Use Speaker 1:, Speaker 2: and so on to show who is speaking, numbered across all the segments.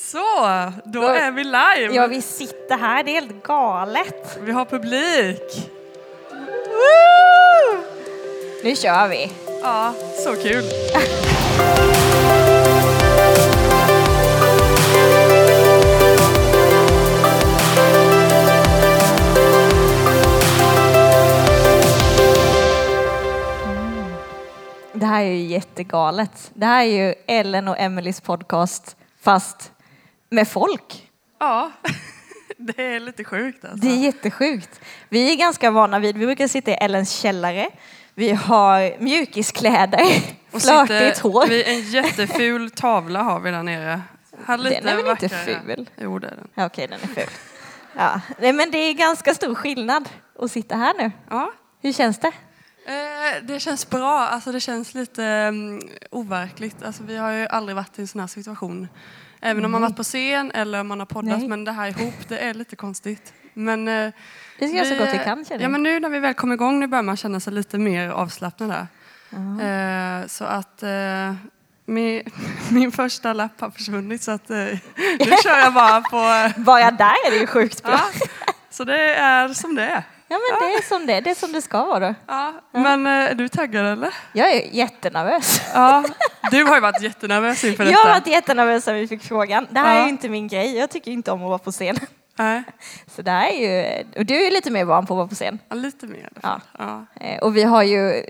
Speaker 1: Så, då är vi live.
Speaker 2: Ja, vi sitter här. Det är helt galet.
Speaker 1: Vi har publik.
Speaker 2: Woo! Nu kör vi.
Speaker 1: Ja, så kul.
Speaker 2: Det här är ju jättegalet. Det här är ju Ellen och Emelies podcast fast med folk.
Speaker 1: Ja, det är lite sjukt alltså.
Speaker 2: Det är jättesjukt. Vi är ganska vana vid, vi brukar sitta i Ellens källare. Vi har mjukiskläder,
Speaker 1: Och
Speaker 2: flörtigt
Speaker 1: sitter
Speaker 2: hår.
Speaker 1: vid en jätteful tavla har vi där nere. Här lite
Speaker 2: Den är väl inte
Speaker 1: vackrare.
Speaker 2: ful?
Speaker 1: Jo, det är den.
Speaker 2: Ja, Okej, den är ful. Ja. Nej, men det är ganska stor skillnad att sitta här nu.
Speaker 1: Ja.
Speaker 2: Hur känns det?
Speaker 1: Eh, Det känns bra, alltså det känns lite um, overkligt. Alltså, vi har ju aldrig varit i en sån här situation. Även om man varit på scen eller om man har poddat,
Speaker 2: Nej.
Speaker 1: men det här ihop, det är lite konstigt. Men, eh,
Speaker 2: Vi ska göra så gott vi kan känner
Speaker 1: Ja,
Speaker 2: jag.
Speaker 1: men nu när vi väl kommer igång, nu börjar man känna sig lite mer avslappnad där. Eh, så att eh, min, min första lapp har försvunnit så att eh, nu kör jag bara på... eh,
Speaker 2: Bara där är det ju sjukt bra.
Speaker 1: ja, så det är som det är.
Speaker 2: Ja, men det är som det, det är som det ska vara.
Speaker 1: Ja, men eh, är du taggad eller?
Speaker 2: Jag är jättenervös.
Speaker 1: Ja, du har ju varit jättenervös inför
Speaker 2: Jag
Speaker 1: detta.
Speaker 2: har varit jättenervös när vi fick frågan. Det här är
Speaker 1: Ja.
Speaker 2: ju inte min grej. Jag tycker inte om att vara på scen.
Speaker 1: Nej,
Speaker 2: Så det här är ju, och du är lite mer van på att vara på scen.
Speaker 1: ja, lite mer i alla fall. Ja.
Speaker 2: Eh, Och vi har ju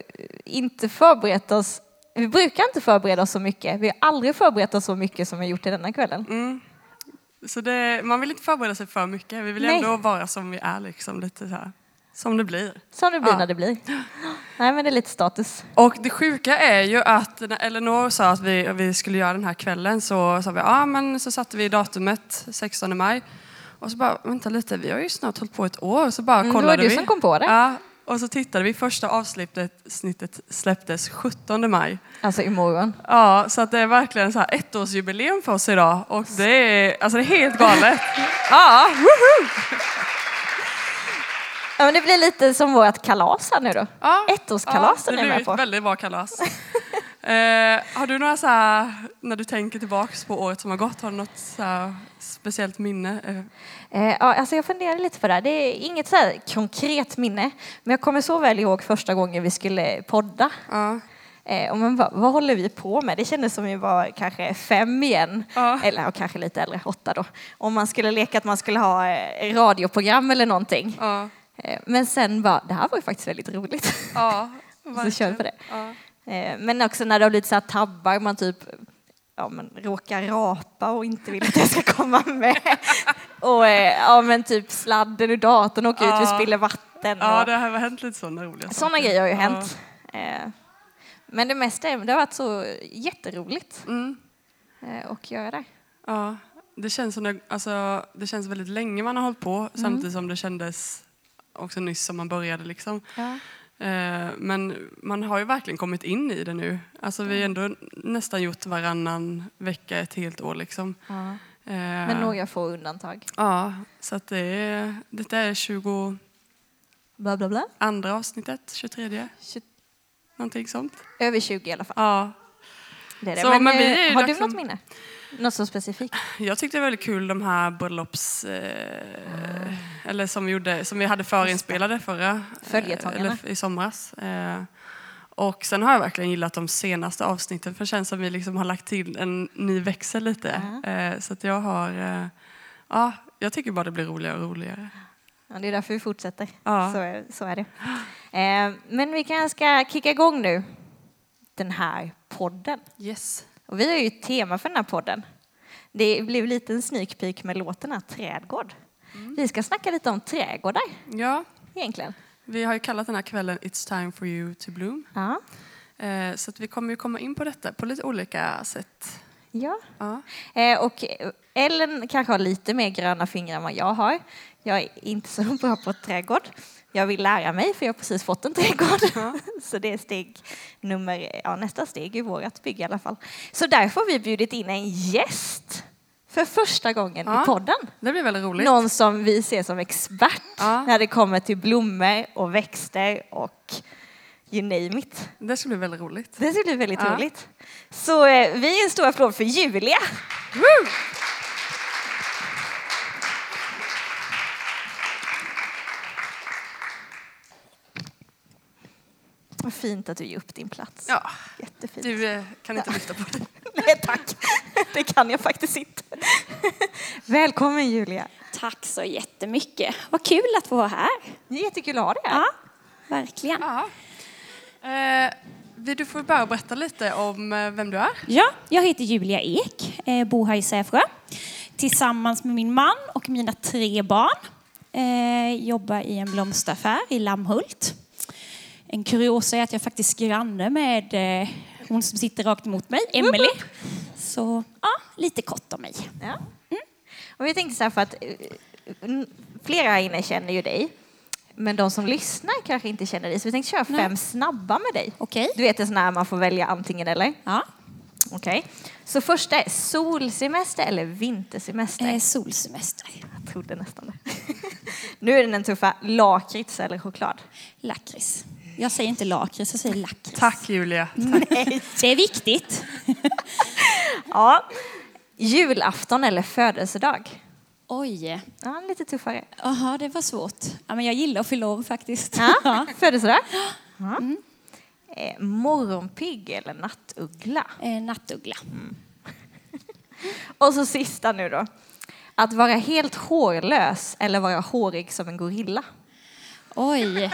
Speaker 2: inte förberett oss, vi brukar inte förbereda oss så mycket. Vi har aldrig förberett oss så mycket som vi har gjort i denna kvällen.
Speaker 1: Mm. Så det, man vill inte förbereda sig för mycket. Vi vill
Speaker 2: Nej.
Speaker 1: ändå vara som vi är, liksom, lite så här, som det blir.
Speaker 2: Som det blir
Speaker 1: Ja.
Speaker 2: när det blir. Nej men det är lite status.
Speaker 1: Och det sjuka är ju att när Elinor sa att vi, vi skulle göra den här kvällen så sa vi, ja men så satte vi datumet 16 maj. Och så bara, vänta lite, vi har ju snart hållit på ett år. Så bara
Speaker 2: Mm, det var
Speaker 1: kollade
Speaker 2: du
Speaker 1: vi.
Speaker 2: som kom på det.
Speaker 1: Ja, och så tittade vi, första avsnittet snittet släpptes 17 maj.
Speaker 2: Alltså imorgon.
Speaker 1: Ja, så att det är verkligen så här ettårsjubileum för oss idag. Och det är, alltså det är helt galet. Ja, woho!
Speaker 2: Ja, men det blir lite som vårt kalas här nu då.
Speaker 1: ja.
Speaker 2: Ettårskalasen
Speaker 1: ja,
Speaker 2: är
Speaker 1: det
Speaker 2: med
Speaker 1: blir
Speaker 2: på.
Speaker 1: ett väldigt bra kalas. eh, har du några så här, när du tänker tillbaks på året som har gått, har du något så här speciellt minne? Eh,
Speaker 2: ja, alltså jag funderar lite på det här. Det är inget så här konkret minne, men jag kommer så väl ihåg första gången vi skulle podda.
Speaker 1: ja.
Speaker 2: Eh, och man bara, vad håller vi på med? Det kändes som vi var kanske fem igen,
Speaker 1: Ja.
Speaker 2: eller ja, kanske lite äldre, åtta då. Om man skulle leka att man skulle ha eh, radioprogram eller någonting.
Speaker 1: Ja,
Speaker 2: men sen bara, det här var ju faktiskt väldigt roligt.
Speaker 1: ja,
Speaker 2: så kör vi på det.
Speaker 1: Ja.
Speaker 2: Eh, men också när det har blivit så här tabbar, man typ ja, men råkar rapa och inte vill att det ska komma med. och eh, ja, men typ sladden ur datorn åker ut, vi
Speaker 1: Ja.
Speaker 2: spiller vatten.
Speaker 1: ja,
Speaker 2: och,
Speaker 1: det har hänt lite sådana roliga
Speaker 2: sådana
Speaker 1: saker.
Speaker 2: grejer har ju
Speaker 1: Ja.
Speaker 2: hänt. Eh, men det mesta det har varit så jätteroligt
Speaker 1: Mm.
Speaker 2: eh, att göra det.
Speaker 1: Ja, det känns, som det, alltså, det känns väldigt länge man har hållit på samtidigt som det kändes också nyss som man började. Liksom.
Speaker 2: Ja.
Speaker 1: Eh, men man har ju verkligen kommit in i det nu. Alltså, vi har ändå nästan gjort varannan vecka ett helt år. Liksom.
Speaker 2: Ja.
Speaker 1: Eh,
Speaker 2: Med några få undantag.
Speaker 1: Ja, så att det är, detta är 22
Speaker 2: Bla, bla, bla.
Speaker 1: avsnittet, 23,
Speaker 2: Tjugo-
Speaker 1: någonting sånt.
Speaker 2: Över 20 i alla fall.
Speaker 1: Ja,
Speaker 2: Det är det.
Speaker 1: Så,
Speaker 2: men
Speaker 1: men vi
Speaker 2: eh, har du något minne? Något så specifikt?
Speaker 1: Jag tyckte det var väldigt kul de här bröllops... Eh, Eller som vi, gjorde, som vi hade förinspelade förra... eh,
Speaker 2: Följetongerna.
Speaker 1: Eller i somras. Eh, och sen har jag verkligen gillat de senaste avsnitten för det känns som vi liksom har lagt till en ny växel lite. Eh, så att jag har... Eh, ja, jag tycker bara det blir roligare och roligare.
Speaker 2: Ja, det är därför vi fortsätter.
Speaker 1: Ja.
Speaker 2: Så, så är det. Men vi kanske ska kicka igång nu den här podden.
Speaker 1: Yes.
Speaker 2: Och vi har ju ett tema för den här podden. Det blev lite en sneak peek med låten här, Trädgård. Vi ska snacka lite om trädgårdar
Speaker 1: Ja,
Speaker 2: egentligen.
Speaker 1: vi har ju kallat den här kvällen It's time for you to bloom.
Speaker 2: Ja.
Speaker 1: Eh, så att vi kommer ju komma in på detta på lite olika sätt.
Speaker 2: ja.
Speaker 1: Ja.
Speaker 2: Eh, och Ellen kanske har lite mer gröna fingrar än vad jag har. Jag är inte så bra på trädgård. Jag vill lära mig för jag har precis fått en trädgård. så det är steg nummer, ja, nästa steg i vårt bygge i alla fall. Så därför har vi bjudit in en gäst för första gången
Speaker 1: Ja.
Speaker 2: i podden.
Speaker 1: Det blir väldigt roligt.
Speaker 2: Någon som vi ser som expert
Speaker 1: Ja.
Speaker 2: när det kommer till blommor och växter och you name it.
Speaker 1: Det ska bli väldigt roligt.
Speaker 2: Det ska bli väldigt
Speaker 1: Ja.
Speaker 2: roligt. Så eh, vi ger en stor applåd för Julia. Vad fint att du ger upp din plats.
Speaker 1: Ja,
Speaker 2: Jättefint.
Speaker 1: du eh, kan inte lyfta på det.
Speaker 2: Nej tack, det kan jag faktiskt inte. Välkommen Julia.
Speaker 3: Tack så jättemycket. Vad kul att få vara här.
Speaker 2: Det är jättekul att ha dig här.
Speaker 3: Ja, verkligen.
Speaker 1: Ja. Eh, vill du få börja berätta lite om eh, vem du är?
Speaker 3: Ja, jag heter Julia Ek, eh, bor här i Sävsjö tillsammans med min man och mina tre barn. Eh, jobbar i en blomsteraffär i Lammhult. En kuriosa är att jag faktiskt granne med eh, hon som sitter rakt emot mig, Emelie. Så ja, lite kort om mig.
Speaker 2: Ja. Och vi tänkte så här för att eh, flera här inne känner ju dig. Men de som lyssnar kanske inte känner dig. Så vi tänkte köra fem snabba med dig.
Speaker 3: Okej?
Speaker 2: Du vet en sån här man får välja antingen eller.
Speaker 3: Ja,
Speaker 2: Okej. Så första är solsemester eller vintersemester?
Speaker 3: eh, solsemester.
Speaker 2: Jag trodde nästan det. nu är den en tuffa. Lakrits eller choklad?
Speaker 3: Lakrits. Jag säger inte lakrits, jag säger lakrits.
Speaker 1: Tack Julia.
Speaker 3: Det är viktigt.
Speaker 2: Ja. Julafton eller födelsedag?
Speaker 3: Oj.
Speaker 2: Ja, lite tuffare.
Speaker 3: Jaha, det var svårt. Ja, men jag gillar att fylla år faktiskt.
Speaker 2: Ja, födelsedag? Ja. Eh, morgonpigg eller nattuggla?
Speaker 3: Eh, nattuggla.
Speaker 2: Och så sista nu då. Att vara helt hårlös eller vara hårig som en gorilla?
Speaker 3: Oj.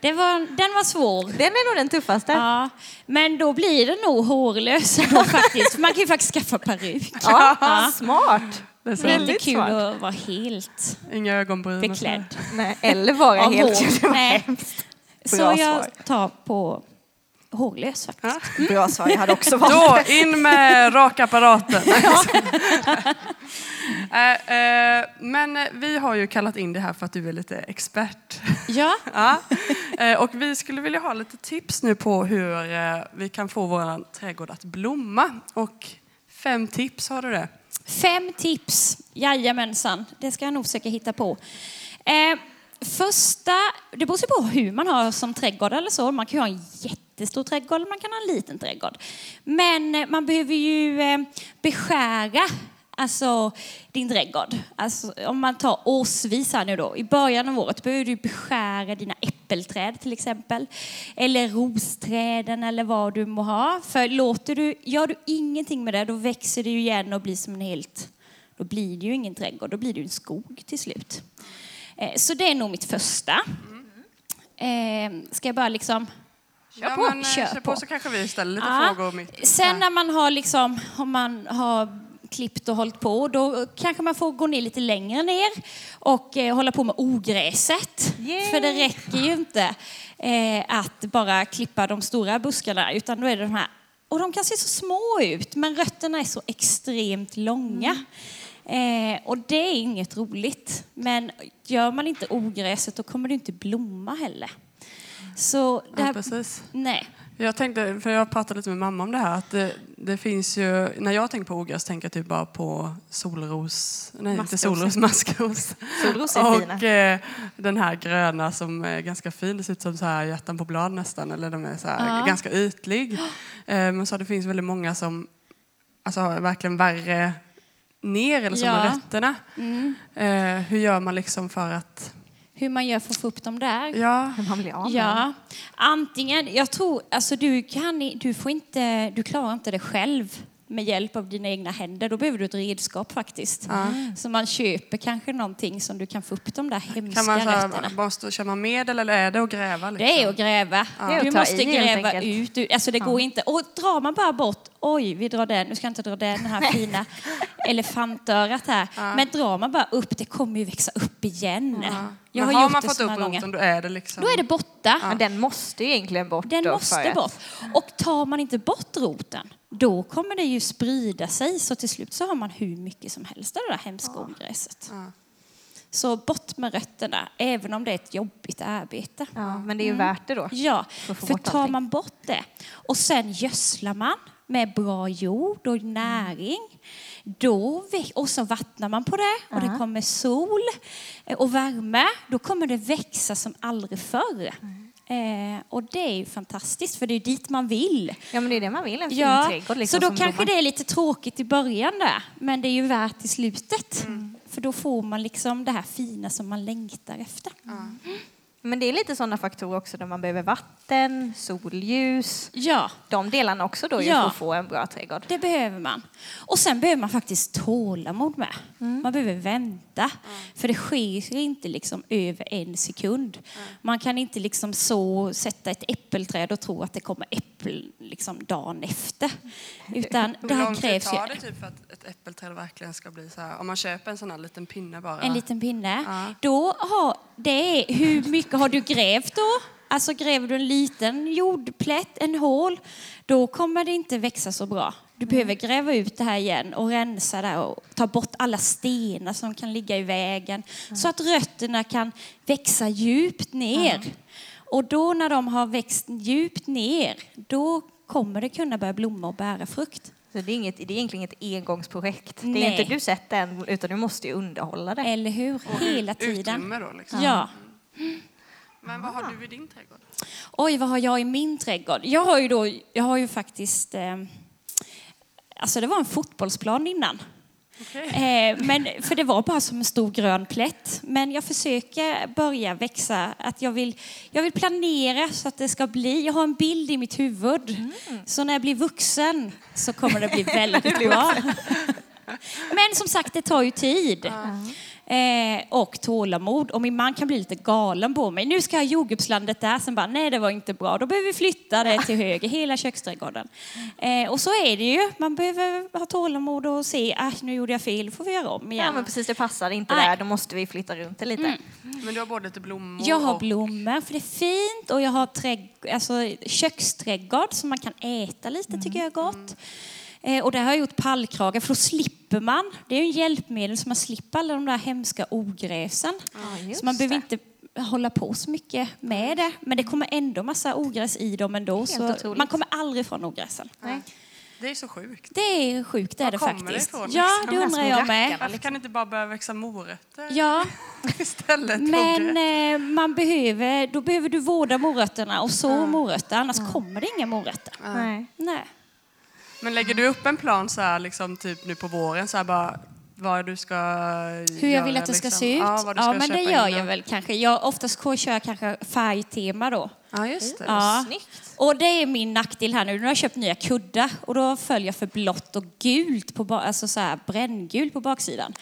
Speaker 3: Det var, den var svår.
Speaker 2: Den är nog den tuffaste.
Speaker 3: Ja, men då blir det nog hårlös då faktiskt. Man kan ju faktiskt skaffa peruk.
Speaker 2: Ja, smart.
Speaker 1: Det är så.
Speaker 3: Det är inte kul
Speaker 2: smart.
Speaker 3: att vara helt
Speaker 1: Inga ögonbryn.
Speaker 3: beklädd
Speaker 2: Nej, eller vara helt det var
Speaker 3: Nej.
Speaker 2: hemskt.
Speaker 3: Så jag tar på hårlös faktiskt.
Speaker 2: Bra svar, jag hade också valt
Speaker 1: Då, in med rakapparaten. Eh, eh, men vi har ju kallat in det här för att du är lite expert.
Speaker 3: Ja,
Speaker 1: Ja. Eh, och vi skulle vilja ha lite tips nu på hur vi kan få vår trädgård att blomma. Och fem tips, har du det?
Speaker 3: Fem tips. Jajamensan, det ska jag nog försöka hitta på. Första, det beror på hur man har som trädgård eller så. Man kan ju ha en jättestor trädgård man kan ha en liten trädgård. Men eh, man behöver ju eh, beskära Alltså din trädgård. Alltså, om man tar årsvis här nu då. I början av året behöver du beskära dina äppelträd till exempel. Eller rosträden eller vad du må ha. För låter du, gör du ingenting med det då växer det ju igen och blir som en helt... Då blir det ju ingen trädgård, då blir det ju en skog till slut. Eh, så det är nog mitt första. Eh, ska jag bara liksom...
Speaker 1: Kör
Speaker 3: på.
Speaker 1: Men, eh,
Speaker 3: Kör
Speaker 1: kör på.
Speaker 3: på.
Speaker 1: så kanske vi ställer lite
Speaker 3: Ja.
Speaker 1: frågor. Mitt.
Speaker 3: Sen när man har liksom, om man har klippt och hållit på, då kanske man får gå ner lite längre ner och eh, hålla på med ogräset.
Speaker 2: Yay!
Speaker 3: För det räcker ju inte eh, att bara klippa de stora buskarna, utan då är det de här och de kan se så små ut, men rötterna är så extremt långa. Eh, och det är inget roligt. Men gör man inte ogräset då kommer det inte blomma heller. Så det
Speaker 1: Ja,
Speaker 3: här,
Speaker 1: precis.
Speaker 3: nej.
Speaker 1: Jag tänkte, för jag pratade lite med mamma om det här, att det, det finns ju, när jag tänker på ogräs tänker jag typ bara på solros, nej inte
Speaker 2: Maskros.
Speaker 1: solros, maskros.
Speaker 2: Solros är
Speaker 1: och
Speaker 2: fina.
Speaker 1: eh, den här gröna som är ganska fin, det ser ut som så här hjärtan på blad nästan, eller de är så här
Speaker 3: Ja.
Speaker 1: ganska ytlig. Eh, men så det finns väldigt många som alltså, har verkligen värre ner, eller som
Speaker 3: Ja.
Speaker 1: rötterna.
Speaker 3: Mm.
Speaker 1: Eh, hur gör man liksom för att,
Speaker 3: Hur man gör för att få upp dem där.
Speaker 1: ja,
Speaker 2: Man blir av med.
Speaker 3: Ja, antingen, jag tror, alltså du kan, du får inte, du klarar inte det själv med hjälp av dina egna händer. Då behöver du ett redskap faktiskt.
Speaker 1: Ja.
Speaker 3: Så man köper kanske någonting som du kan få upp de där hemska
Speaker 1: kan man
Speaker 3: rötterna.
Speaker 1: här, måste, kör man medel eller är det att gräva? Liksom?
Speaker 3: Det är att gräva.
Speaker 2: Att
Speaker 3: Du måste
Speaker 2: i,
Speaker 3: gräva ut. Du- Alltså det går inte. Och drar man bara bort, oj, vi drar den, nu ska jag inte dra den, här fina elefantörat här. Men drar man bara upp, det kommer ju växa upp igen. Jag har,
Speaker 1: har man fått upp roten då är det liksom...
Speaker 3: Då är det borta.
Speaker 2: Men den måste ju egentligen bort
Speaker 3: Den
Speaker 2: då
Speaker 3: måste bort. Och tar man inte bort roten, då kommer det ju sprida sig. Så till slut så har man hur mycket som helst av det där hemska ogräset.
Speaker 1: Ja.
Speaker 3: Så bort med rötterna, även om det är ett jobbigt arbete.
Speaker 2: Ja, men det är ju värt det då.
Speaker 3: Ja,
Speaker 2: För
Speaker 3: tar
Speaker 2: allting.
Speaker 3: man bort det och sen gödslar man med bra jord och näring, då, och så vattnar man på det och det kommer sol och värme, då kommer det växa som aldrig förr. Eh, och det är ju fantastiskt, för det är dit man vill.
Speaker 2: Ja, men det är det man vill, en fin
Speaker 3: Ja,
Speaker 2: trädgård. Liksom,
Speaker 3: så då kanske
Speaker 2: blommar.
Speaker 3: det är lite tråkigt i början där, men det är ju värt i slutet. För då får man liksom det här fina som man längtar efter.
Speaker 2: Men det är lite sådana faktorer också där man behöver vatten, solljus,
Speaker 3: Ja,
Speaker 2: de delarna också då
Speaker 3: Ja.
Speaker 2: för att få en bra trädgård.
Speaker 3: det behöver man. Och sen behöver man faktiskt tålamod med. Man behöver vänta. För det sker inte liksom över en sekund. Man kan inte liksom så sätta ett äppelträd och tro att det kommer äppel liksom dagen efter. Utan det
Speaker 1: Hur lång tid tar det typ för att ett äppelträd verkligen ska bli så här? Om man köper en sån här liten pinne bara.
Speaker 3: en liten pinne.
Speaker 1: Ja.
Speaker 3: Då har det är, hur mycket har du grävt då? Alltså gräver du en liten jordplätt, en hål, då kommer det inte växa så bra. Du behöver gräva ut det här igen och rensa där och ta bort alla stenar som kan ligga i vägen så att rötterna kan växa djupt ner. Och då när de har växt djupt ner, då kommer det kunna börja blomma och bära frukt.
Speaker 2: Så det är, inget, det är egentligen ett engångsprojekt. Det är
Speaker 3: Nej.
Speaker 2: inte du sett den, utan du måste ju underhålla det.
Speaker 3: Eller hur?
Speaker 1: Och
Speaker 3: Hela tiden.
Speaker 1: Utrymme då liksom.
Speaker 3: Ja.
Speaker 1: Men vad har du i din trädgård?
Speaker 3: Oj, vad har jag i min trädgård? Jag har ju då, jag har ju faktiskt, eh, alltså det var en fotbollsplan innan. Eh, men, för det var bara som en stor grön plätt. Men jag försöker börja växa. Att jag, vill, jag vill planera så att det ska bli. Jag har en bild i mitt huvud. Så när jag blir vuxen så kommer det bli väldigt bra. Men som sagt, det tar ju tid. Eh, och tålamod. Och min man kan bli lite galen på mig. Nu ska jag ha jordgubbslandet där. Sen bara, nej det var inte bra. Då behöver vi flytta det till höger, hela köksträdgården. Eh, och så är det ju. Man behöver ha tålamod och se, ah, nu gjorde jag fel, får vi göra om igen.
Speaker 2: Ja, men precis, det passar inte
Speaker 3: Nej.
Speaker 2: där. Då måste vi flytta runt det lite.
Speaker 1: Men du har både lite blommor
Speaker 3: Jag har
Speaker 1: och...
Speaker 3: blommor, för det är fint. Och jag har trädg- alltså, köksträdgård som man kan äta lite, tycker jag är gott. Eh, och där har jag gjort pallkragar, för då slipper man. Det är ju en hjälpmedel så man slipper alla de där hemska ogräsen.
Speaker 2: just
Speaker 3: så man behöver
Speaker 2: det.
Speaker 3: inte hålla på så mycket med det. Men det kommer ändå massa ogräs i dem ändå. Man kommer aldrig ifrån ogräsen.
Speaker 2: Nej.
Speaker 1: Det är så sjukt.
Speaker 3: Det är sjukt, det är
Speaker 1: Var
Speaker 3: det
Speaker 1: kommer det
Speaker 3: faktiskt.
Speaker 1: ifrån,
Speaker 3: Ja,
Speaker 1: liksom?
Speaker 3: det undrar jag med.
Speaker 1: Varför kan det inte bara börja växa morötter
Speaker 3: Ja,
Speaker 1: istället?
Speaker 3: Men eh, man behöver, då behöver du vårda morötterna och så morötter, annars kommer det inga morötter.
Speaker 2: Nej.
Speaker 3: Nej.
Speaker 1: Men lägger du upp en plan så här, liksom, typ nu på våren, så här bara vad du ska
Speaker 3: Hur jag vill att det ska se ut?
Speaker 1: Ja, ska
Speaker 3: men det gör
Speaker 1: in
Speaker 3: jag väl kanske. Jag oftast kör jag kanske färgtema då.
Speaker 1: Ja, just det.
Speaker 3: Ja.
Speaker 2: Snyggt.
Speaker 3: Och det är min nackdel här nu. Nu har jag köpt nya kuddar och då följer jag för blått och gult, på alltså så här bränngult på baksidan.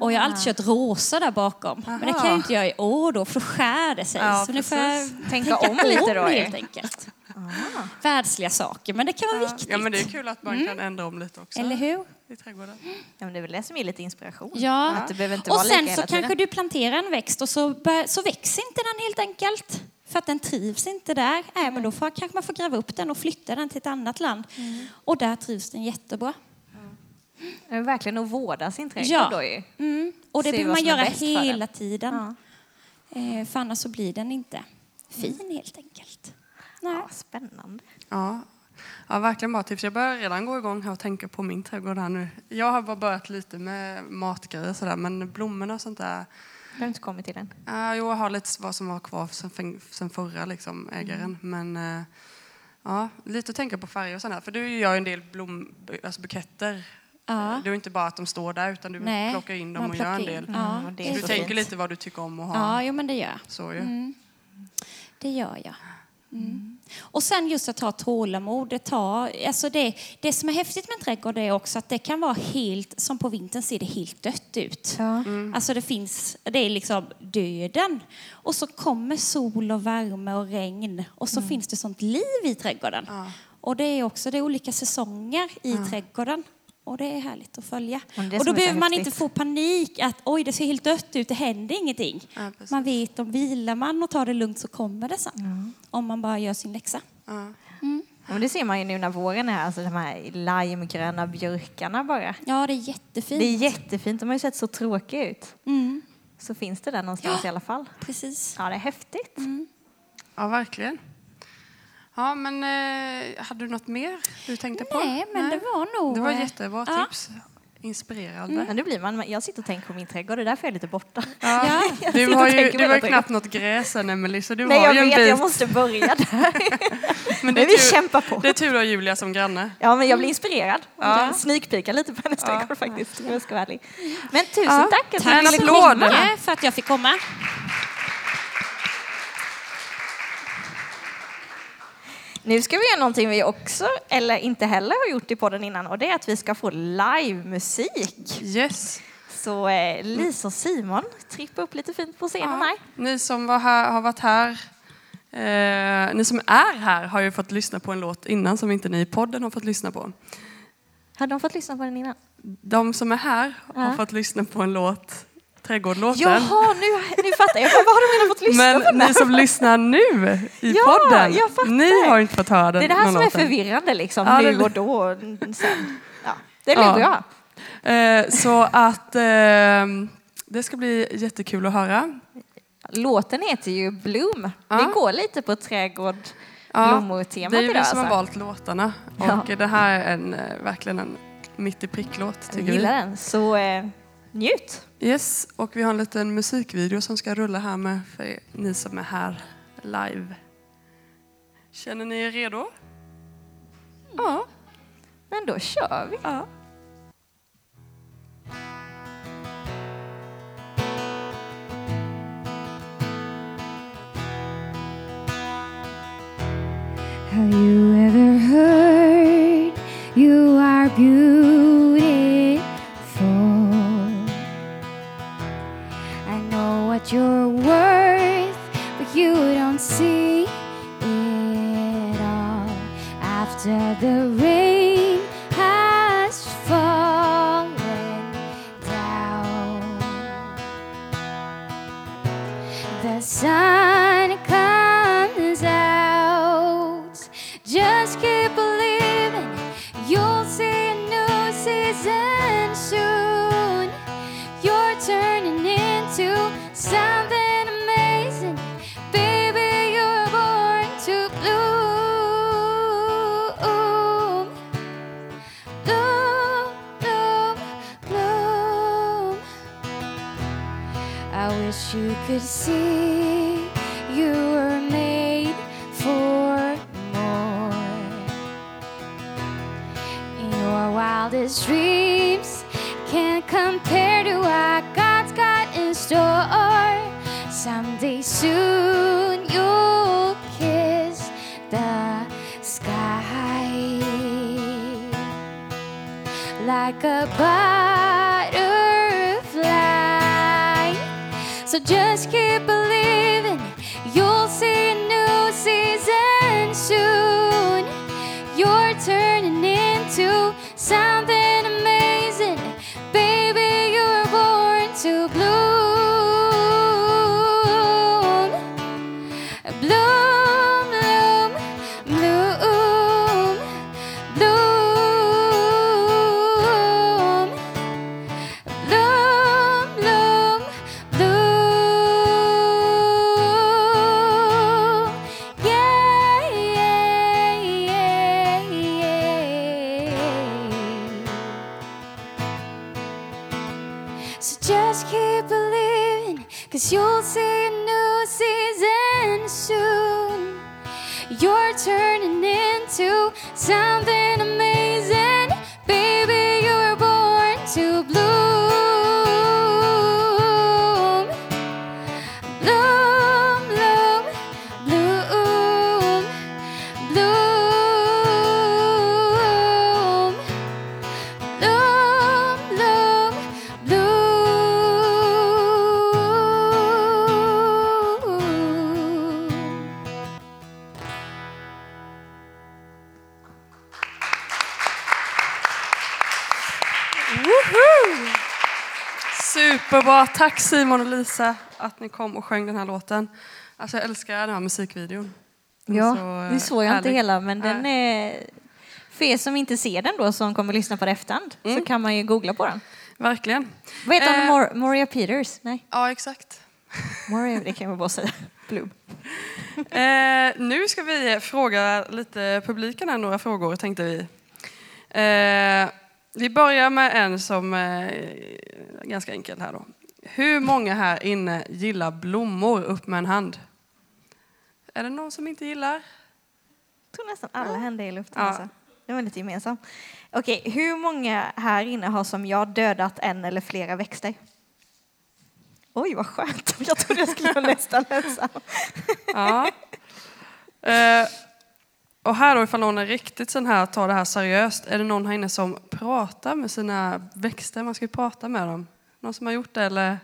Speaker 3: Och jag har alltid kört rosa där bakom. Men det kan jag ju inte göra i år då, för då skär det sig.
Speaker 1: Ja,
Speaker 3: så nu får jag
Speaker 1: precis.
Speaker 2: Tänka om lite då.
Speaker 3: helt
Speaker 2: ju.
Speaker 3: Enkelt. Världsliga saker, men det kan vara viktigt.
Speaker 1: Ja, men det är kul att man kan ändra om lite också
Speaker 3: Eller hur?
Speaker 1: i trädgården.
Speaker 2: Ja, men det är väl det som ger lite inspiration.
Speaker 3: Ja.
Speaker 2: Att det behöver inte
Speaker 3: Och
Speaker 2: vara
Speaker 3: sen
Speaker 2: lika
Speaker 3: så kanske du planterar en växt och så, bör, så växer inte den helt enkelt. För att den trivs inte där. Äh, men då får, kanske man får gräva upp den och flytta den till ett annat land.
Speaker 2: Mm.
Speaker 3: Och där trivs den jättebra.
Speaker 2: Det är verkligen att vårda sin trädgård
Speaker 3: Ja.
Speaker 2: då ju.
Speaker 3: Mm. Och det
Speaker 2: Se
Speaker 3: behöver man göra hela tiden.
Speaker 2: Ja.
Speaker 3: Eh, för annars så blir den inte fin
Speaker 2: Mm.
Speaker 3: helt enkelt. Nej.
Speaker 2: Ja, spännande.
Speaker 1: Ja. ja, verkligen bra tips. Jag börjar redan gå igång här och tänka på min trädgård här nu. Jag har bara börjat lite med matgrejer sådär, men blommorna och sånt där.
Speaker 2: Du har inte kommit till den.
Speaker 1: Ja, jo, jag har lite vad som var kvar sen, förra liksom, ägaren. Men eh, ja, lite att tänka på färger och sånt här. För du gör ju en del blom, alltså buketter.
Speaker 3: Ja.
Speaker 1: Det är inte bara att de står där, utan du
Speaker 3: Nej,
Speaker 1: plockar in dem och gör en del.
Speaker 3: Ja,
Speaker 2: Mm,
Speaker 1: Du tänker
Speaker 2: fint.
Speaker 1: lite vad du tycker om att ha.
Speaker 3: Ja, jo, men det gör jag.
Speaker 1: Så ju.
Speaker 3: Mm. Det gör jag. Mm. Och sen just att ha tålamod. Det, tar, alltså det, det som är häftigt med en trädgård är också att det kan vara helt, som på vintern ser det helt dött ut.
Speaker 2: Ja.
Speaker 3: Alltså det finns, det är liksom döden. Och så kommer sol och värme och regn och så finns det sånt liv i trädgården.
Speaker 1: Ja.
Speaker 3: Och det är också det är olika säsonger i trädgården. Och det är härligt att följa. Och
Speaker 2: som
Speaker 3: då behöver man
Speaker 2: häftigt.
Speaker 3: inte få panik att oj, det ser helt dött ut, det händer ingenting.
Speaker 1: Ja,
Speaker 3: man vet om vilar man och tar det lugnt så kommer det sen. Om man bara gör sin läxa.
Speaker 1: Ja.
Speaker 2: Ja, men det ser man ju nu när våren är, alltså de här limegröna björkarna bara.
Speaker 3: Ja, det är jättefint.
Speaker 2: Det är jättefint, de har ju sett så tråkiga ut.
Speaker 3: Mm,
Speaker 2: Så finns det där någonstans i alla fall.
Speaker 3: precis.
Speaker 2: Ja, det är häftigt.
Speaker 1: ja, verkligen. Ja, men eh, hade du något mer du tänkte på?
Speaker 3: Nej, men det var nog...
Speaker 1: Det var
Speaker 3: eh,
Speaker 1: jättebra
Speaker 3: ja.
Speaker 1: tips. Inspirerande.
Speaker 2: Men nu blir man, jag sitter och tänker på min trädgård, det är därför jag är lite borta.
Speaker 1: Ja.
Speaker 3: Ja.
Speaker 1: Du har ju, du har
Speaker 2: det.
Speaker 1: knappt något gräs än, Emelie, så du
Speaker 2: Nej,
Speaker 1: har
Speaker 2: jag
Speaker 1: ju en
Speaker 2: vet,
Speaker 1: bit.
Speaker 2: jag måste börja där.
Speaker 1: Men det
Speaker 2: Men vi
Speaker 1: är, tur,
Speaker 2: kämpar på.
Speaker 1: det är tur att ha Julia som granne.
Speaker 2: Ja, men jag blir inspirerad.
Speaker 1: Ja.
Speaker 2: Sneakpeekar lite på hennes
Speaker 1: Ja.
Speaker 2: trädgård faktiskt, om jag ska vara ärlig. Men tusen
Speaker 1: Ja.
Speaker 2: tack att du ville komma.
Speaker 3: För att jag fick komma.
Speaker 2: Nu ska vi göra någonting vi också, eller inte heller har gjort i podden innan och det är att vi ska få livemusik.
Speaker 1: Yes.
Speaker 2: Så eh, Lisa och Simon, trippa upp lite fint på scenen här.
Speaker 1: Ni som var här, har varit här, eh, ni som är här har ju fått lyssna på en låt innan som inte ni i podden har fått lyssna på.
Speaker 2: Har de fått lyssna på den innan?
Speaker 1: De som är här har
Speaker 2: Ja.
Speaker 1: fått lyssna på en låt, Trädgårdlåten.
Speaker 2: Jaha, nu, nu fattar jag. Vad har de redan fått lyssna på?
Speaker 1: Men
Speaker 2: den?
Speaker 1: ni som lyssnar nu i
Speaker 2: Ja,
Speaker 1: podden,
Speaker 2: jag fattar.
Speaker 1: ni har inte fått höra den
Speaker 2: Det är det här som är förvirrande liksom,
Speaker 1: Ja,
Speaker 2: nu och då sen. Ja, det blir
Speaker 1: Ja.
Speaker 2: bra.
Speaker 1: Eh, så att eh, det ska bli jättekul att höra.
Speaker 2: Låten heter ju Bloom.
Speaker 1: Ja.
Speaker 2: Vi går lite på trädgård,
Speaker 1: Ja,
Speaker 2: blommor-temat
Speaker 1: Det är ju vi som har
Speaker 2: alltså.
Speaker 1: valt låtarna och det här är en, eh, verkligen en mitt i prick-låt
Speaker 2: Jag gillar
Speaker 1: vi.
Speaker 2: den, så eh, njut.
Speaker 1: Yes, och vi har en liten musikvideo som ska rulla här med för ni som är här live. Känner ni er redo? Ja.
Speaker 2: Men då kör vi.
Speaker 1: ja.
Speaker 4: Have you ever heard you are beautiful? You're worth, but you don't see it all. After the rain has fallen down, the sun could see you were made for more. Your wildest dreams can't compare Something.
Speaker 1: Tack Simon och Lisa att ni kom och sjöng den här låten. Alltså jag älskar den här musikvideon. Den
Speaker 2: Ja,
Speaker 1: så, eh,
Speaker 2: det såg jag inte
Speaker 1: härlig.
Speaker 2: hela, men den är... För er som inte ser den då, som kommer lyssna på det efterhand, så kan man ju googla på den.
Speaker 1: Verkligen.
Speaker 2: Vad heter hon?
Speaker 1: Eh.
Speaker 2: Mor- Moria Peters? Nej,
Speaker 1: Ja, exakt.
Speaker 2: Moria, det kan vi bara säga. Bloom.
Speaker 1: Eh, nu ska vi fråga lite publiken här några frågor tänkte vi. Eh, vi börjar med en som eh, är ganska enkel här då. Hur många här inne gillar blommor? Upp med en hand. Är det någon som inte gillar?
Speaker 2: Jag tror nästan alla händer i luften.
Speaker 1: Ja.
Speaker 2: Alltså. Det var lite gemensamt. Okej, hur många här inne har som jag dödat en eller flera växter? Oj, vad skönt. Jag trodde jag skulle vara nästan ensam.
Speaker 1: Ja. Eh, och här då ifall någon är riktigt sån här, tar det här seriöst, är det någon här inne som pratar med sina växter? Man ska ju prata med dem. Någon som har gjort det eller?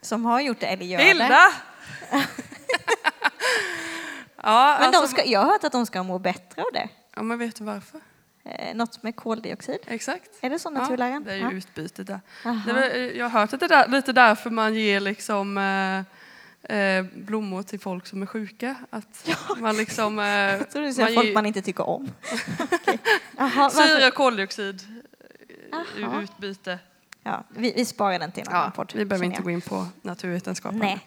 Speaker 2: Som har gjort det eller gör det.
Speaker 1: Hilda! ja,
Speaker 2: Men de
Speaker 1: alltså-
Speaker 2: ska, jag har hört att de ska må bättre av det.
Speaker 1: ja, men vet du varför?
Speaker 2: Eh, något med koldioxid.
Speaker 1: Exakt.
Speaker 2: Är det så
Speaker 1: Ja,
Speaker 2: naturläran?
Speaker 1: det är ju utbytet där.
Speaker 2: Aha.
Speaker 1: Var, jag har hört att det är lite därför man ger liksom eh, eh, blommor till folk som är sjuka. Att man liksom... Eh,
Speaker 2: Jag tror du
Speaker 1: man
Speaker 2: folk
Speaker 1: ger-
Speaker 2: man inte tycker om. Jaha, varför?
Speaker 1: Syre koldioxid eh,
Speaker 2: Aha.
Speaker 1: utbyte.
Speaker 2: Ja, vi, vi sparar den till en annan
Speaker 1: Ja,
Speaker 2: podd.
Speaker 1: vi behöver inte gå in på naturvetenskapen.
Speaker 2: Nej.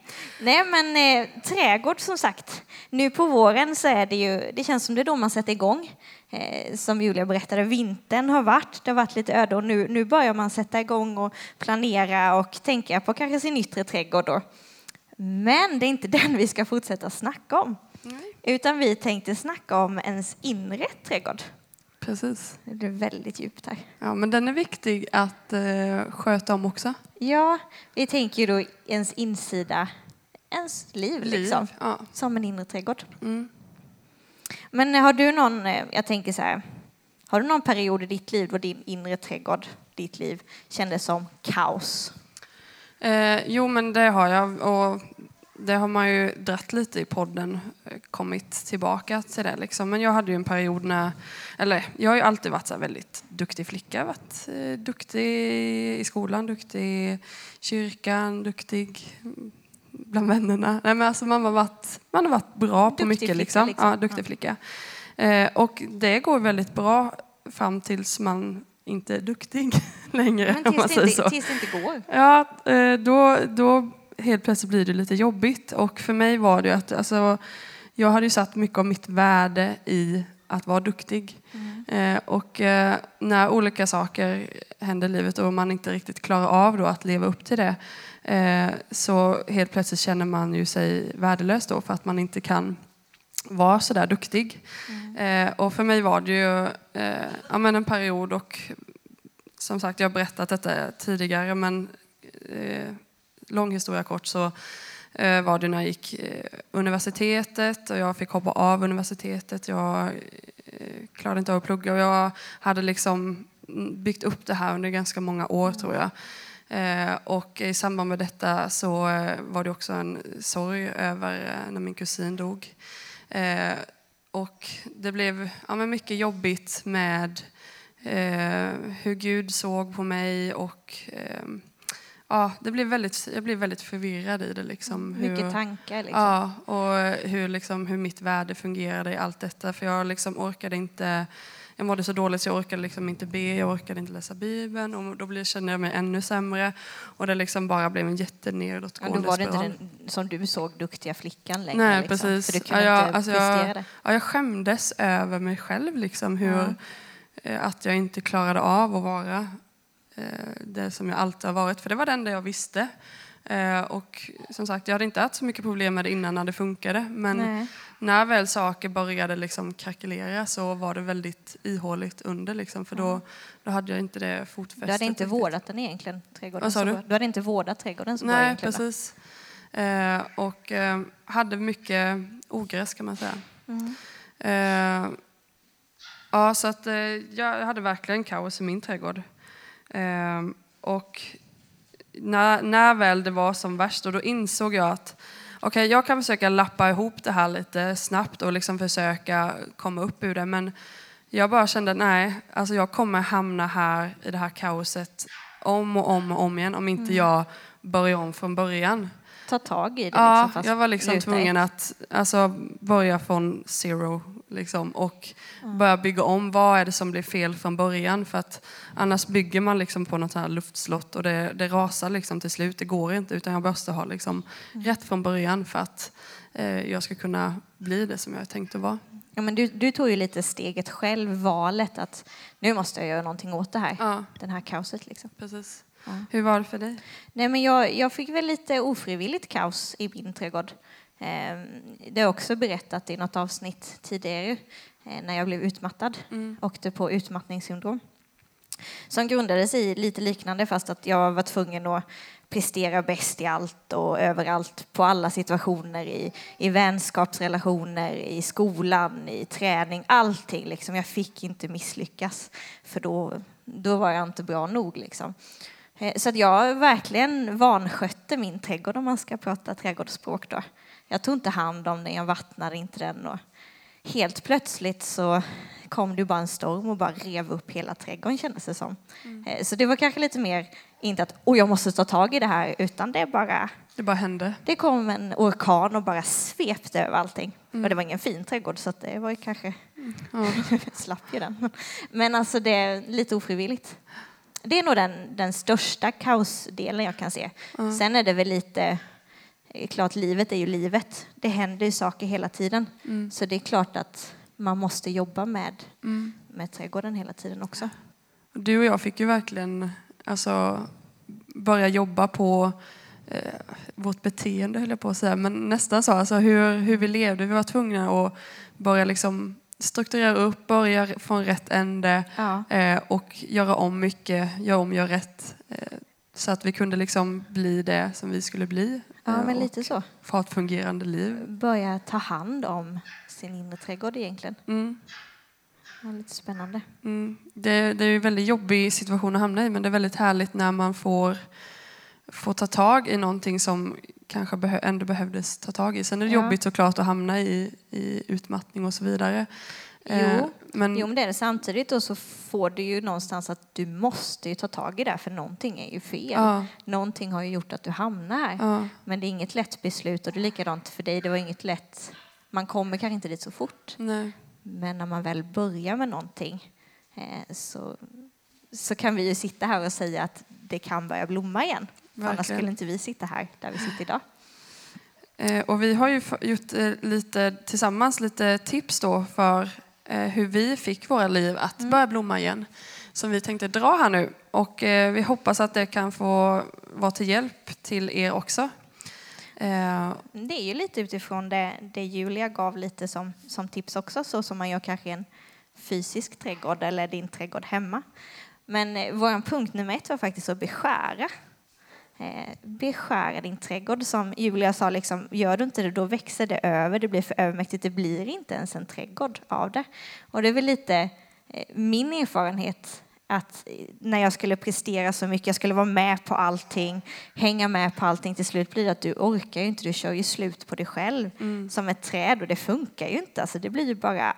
Speaker 2: Nej, men eh, trädgård som sagt. Nu på våren så är det ju, det känns som det är då man sätter igång. Eh, som Julia berättade, vintern har varit, det har varit lite öde och nu, nu börjar man sätta igång och planera och tänka på kanske sin yttre trädgård då. Men det är inte den vi ska fortsätta snacka om.
Speaker 1: Nej.
Speaker 2: Utan vi tänkte snacka om ens inre trädgård.
Speaker 1: Precis.
Speaker 2: Det är väldigt djupt här.
Speaker 1: Ja, men den är viktig att eh, sköta om också.
Speaker 2: Ja, vi tänker ju då ens insida, ens liv,
Speaker 1: Liv.
Speaker 2: liksom.
Speaker 1: Ja.
Speaker 2: Som en inre trädgård.
Speaker 1: Mm.
Speaker 2: Men har du någon, eh, jag tänker så här, har du någon period i ditt liv då din inre trädgård, ditt liv, kändes som kaos?
Speaker 1: Eh, jo, men det har jag. Och det har man ju dratt lite i podden, eh, kommit tillbaka till det. Liksom. Men jag hade ju en period när, eller jag har ju alltid varit så här väldigt duktig flicka. Varit eh, duktig i skolan, duktig i kyrkan, duktig bland vännerna. Nej, men alltså man, har varit, man har varit bra på
Speaker 2: Duktig
Speaker 1: mycket.
Speaker 2: flicka,
Speaker 1: liksom.
Speaker 2: liksom.
Speaker 1: Ja, duktig
Speaker 2: Ja.
Speaker 1: flicka. Eh, och det går väldigt bra fram tills man inte är duktig längre.
Speaker 2: Men
Speaker 1: om man
Speaker 2: tills
Speaker 1: säger
Speaker 2: det,
Speaker 1: så.
Speaker 2: inte, tills det inte går.
Speaker 1: Ja, eh, då, då helt plötsligt blir det lite jobbigt. Och för mig var det att alltså, jag hade ju satt mycket av mitt värde i att vara duktig. Eh, och eh, när olika saker händer i livet och man inte riktigt klarar av då att leva upp till det eh, så helt plötsligt känner man ju sig värdelös då för att man inte kan vara så där duktig. Eh, och för mig var det ju eh, ja, men en period och som sagt, jag har berättat detta tidigare, men eh, lång historia kort så eh, var det när jag gick eh, universitetet och jag fick hoppa av universitetet. Jag eh, klarade inte av att plugga och jag hade liksom mm, byggt upp det här under ganska många år tror jag. Och i samband med detta så var det också en sorg över när min kusin dog. Och det blev ja, men mycket jobbigt med hur Gud såg på mig och ja, det blev väldigt, jag blev väldigt förvirrad i det. Liksom, hur,
Speaker 2: Mycket tankar liksom.
Speaker 1: Ja, och hur, liksom, hur mitt värde fungerade i allt detta. För jag liksom orkade inte, jag mådde så dåligt så jag orkade liksom inte be, jag orkade inte läsa Bibeln och då blev, kände jag mig ännu sämre. Och det liksom bara blev en
Speaker 2: Ja,
Speaker 1: jättenedåtgående
Speaker 2: då var det inte den som du såg duktiga flickan längre.
Speaker 1: Nej,
Speaker 2: liksom.
Speaker 1: precis.
Speaker 2: För du kunde
Speaker 1: Ja, jag-
Speaker 2: inte
Speaker 1: alltså
Speaker 2: prestera det.
Speaker 1: ja, jag skämdes över mig själv, liksom, hur,
Speaker 2: Ja.
Speaker 1: eh, att jag inte klarade av att vara det som jag alltid har varit. För det var det enda jag visste. Eh, och som sagt, jag hade inte haft så mycket problem med det innan när det funkade. Men
Speaker 2: Nej.
Speaker 1: när väl saker började liksom krackelera så var det väldigt ihåligt under. Liksom, för då, då hade jag inte det fotfästet.
Speaker 2: Du hade inte
Speaker 1: riktigt.
Speaker 2: vårdat den egentligen, trädgården.
Speaker 1: Vad sa du?
Speaker 2: bra. Du hade inte vårdat trädgården så bra
Speaker 1: Nej,
Speaker 2: va?
Speaker 1: precis. Eh, och eh, hade mycket ogräs kan man säga.
Speaker 2: Mm.
Speaker 1: Eh, ja, så att eh, jag hade verkligen kaos i min trädgård. Eh, och när, när väl det var som värst, och då insåg jag att okej, jag kan försöka lappa ihop det här lite snabbt och liksom försöka komma upp ur det. Men jag bara kände, nej, alltså jag kommer hamna här i det här kaoset om och om och om igen om inte jag börjar om från början.
Speaker 2: Ta tag i det.
Speaker 1: Ja,
Speaker 2: liksom, fast
Speaker 1: jag var liksom tvungen att alltså, börja från zero liksom, och börja bygga om. Vad är det som blev fel från början? För att annars bygger man liksom på något här luftslott och det, det rasar liksom till slut. Det går inte utan jag måste ha liksom rätt från början för att eh, jag ska kunna bli det som jag är tänkt att vara.
Speaker 2: Ja, men du, du tog ju lite steget själv, valet att nu måste jag göra någonting åt det här.
Speaker 1: Ja,
Speaker 2: Den här kaoset liksom.
Speaker 1: precis.
Speaker 2: Ja.
Speaker 1: Hur var det för dig?
Speaker 2: Nej, men jag, jag fick väl lite ofrivilligt kaos i min trädgård. Eh, det har jag också berättat i något avsnitt tidigare eh, när jag blev utmattad.
Speaker 1: Mm.
Speaker 2: Åkte på utmattningssyndrom. som grundade sig i lite liknande fast att jag var tvungen att prestera bäst i allt och överallt på alla situationer i, i vänskapsrelationer, i skolan, i träning, allting liksom. Jag fick inte misslyckas för då, då var jag inte bra nog liksom. Eh, Så att jag verkligen vanskötte min trädgård om man ska prata trädgårdsspråk då. Jag tog inte hand om den, jag vattnade inte den och helt plötsligt så kom det bara en storm och bara rev upp hela trädgården kändes det som. Eh, Så det var kanske lite mer, inte att oh, jag måste ta tag i det här, utan det bara,
Speaker 1: Det bara hände.
Speaker 2: det kom en orkan och bara svepte över allting. Och det var ingen fin trädgård så det var ju kanske,
Speaker 1: Ja.
Speaker 2: jag slapp ju den. Men alltså det är lite ofrivilligt. Det är nog den, den största kaosdelen jag kan se. Sen är det väl lite, eh, klart livet är ju livet. Det händer ju saker hela tiden. Så det är klart att man måste jobba med, med trädgården hela tiden också.
Speaker 1: Du och jag fick ju verkligen alltså, börja jobba på eh, vårt beteende, höll jag på att säga, men nästan så, alltså hur, hur vi levde. Vi var tvungna att börja liksom strukturera upp, börja från rätt ände
Speaker 2: Ja.
Speaker 1: eh, och göra om mycket, göra om, göra rätt. Eh, så att vi kunde liksom bli det som vi skulle bli.
Speaker 2: Ja,
Speaker 1: eh,
Speaker 2: men
Speaker 1: och
Speaker 2: lite så.
Speaker 1: Få ett fungerande liv.
Speaker 2: Börja ta hand om sin inre trädgård egentligen.
Speaker 1: Mm.
Speaker 2: Ja, lite spännande.
Speaker 1: Mm. Det, det är en väldigt jobbig situation att hamna i men det är väldigt härligt när man får, får ta tag i någonting som kanske behö, ändå behövdes ta tag i. Sen är det
Speaker 2: Ja.
Speaker 1: jobbigt såklart att hamna i, i utmattning och så vidare. Eh,
Speaker 2: Jo,
Speaker 1: men,
Speaker 2: Jo, men det är det. Samtidigt då så får du ju någonstans att du måste ju ta tag i det för någonting är ju fel.
Speaker 1: Ja.
Speaker 2: Någonting har ju gjort att du hamnar här.
Speaker 1: Ja.
Speaker 2: Men det är inget lätt beslut och det är likadant för dig. Det var inget lätt. Man kommer kanske inte dit så fort.
Speaker 1: Nej.
Speaker 2: Men när man väl börjar med någonting eh, så, så kan vi ju sitta här och säga att det kan börja blomma igen. Annars skulle inte vi sitta här där vi sitter idag.
Speaker 1: Eh, och vi har ju gjort eh, lite tillsammans lite tips då för hur vi fick våra liv att börja blomma igen. Som vi tänkte dra här nu. Och eh, vi hoppas att det kan få vara till hjälp till er också. Eh,
Speaker 2: Det är ju lite utifrån det, det Julia gav lite som, som tips också, så som man gör kanske i en fysisk trädgård eller din trädgård hemma. Men eh, vår punkt nummer ett var faktiskt att beskära. Eh, beskära din trädgård. Som Julia sa, liksom, gör du inte det då växer det över, det blir för övermäktigt, det blir inte ens en trädgård av det. Och det är väl lite eh, min erfarenhet att eh, när jag skulle prestera så mycket, jag skulle vara med på allting, hänga med på allting, till slut blir det att du orkar ju inte, du kör ju slut på dig själv som ett träd och det funkar ju inte. Alltså det blir ju bara,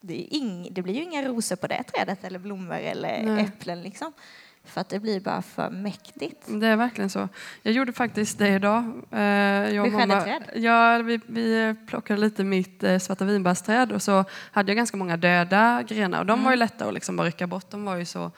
Speaker 2: det, ing, det blir ju inga rosor på det trädet eller blommor eller
Speaker 1: Nej.
Speaker 2: äpplen liksom. För att det blir bara för mäktigt.
Speaker 1: Det är verkligen så. Jag gjorde faktiskt det idag. Eh, jag
Speaker 2: Beskärde
Speaker 1: mamma-
Speaker 2: träd?
Speaker 1: Ja, vi, vi plockade lite mitt eh, svarta vinbärsträd och så hade jag ganska många döda grenar och de
Speaker 2: Mm.
Speaker 1: var ju lätta att liksom bara rycka bort. De var ju så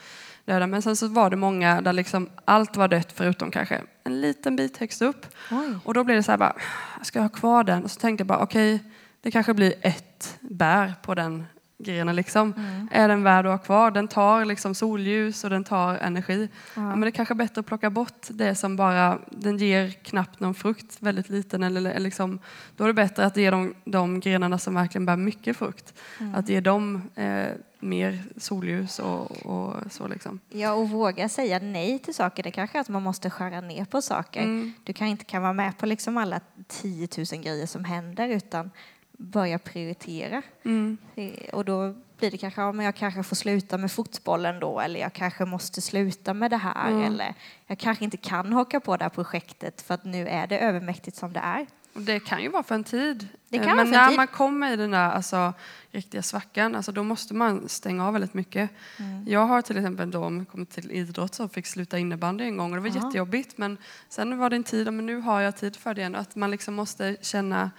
Speaker 1: döda. Men sen så var det många där liksom allt var dött förutom kanske en liten bit högst upp.
Speaker 2: Oj.
Speaker 1: Och då blev det så här bara, ska jag ha kvar den? Och så tänkte jag bara, okej, det kanske blir ett bär på den grenen liksom.
Speaker 2: Mm.
Speaker 1: Är den värd att ha kvar? Den tar liksom solljus och den tar energi. Ja. men det är kanske är bättre att plocka bort det som bara, den ger knappt någon frukt, väldigt liten. Eller liksom, då är det bättre att ge de, de grenarna som verkligen bär mycket frukt.
Speaker 2: Mm.
Speaker 1: Att ge dem eh, mer solljus och, och så liksom.
Speaker 2: Ja, och våga säga nej till saker. Det kanske är att man måste skära ner på saker.
Speaker 1: Mm.
Speaker 2: Du kan inte kan vara med på liksom alla 10 000 grejer som händer utan börja prioritera.
Speaker 1: Mm.
Speaker 2: Och då blir det kanske, ja, men jag kanske får sluta med fotbollen då eller jag kanske måste sluta med det här
Speaker 1: Mm.
Speaker 2: eller jag kanske inte kan haka på det här projektet för att nu är det övermäktigt som det är.
Speaker 1: Och det kan ju vara för en tid. Eh, Men
Speaker 2: en
Speaker 1: när
Speaker 2: tid.
Speaker 1: man kommer i den där alltså, riktiga svackan, alltså, då måste man stänga av väldigt mycket.
Speaker 2: Mm.
Speaker 1: Jag har till exempel då kommit till idrott så fick sluta innebandy en gång och det var
Speaker 2: Aha.
Speaker 1: jättejobbigt. Men sen var det en tid, men nu har jag tid för det. Att man liksom måste känna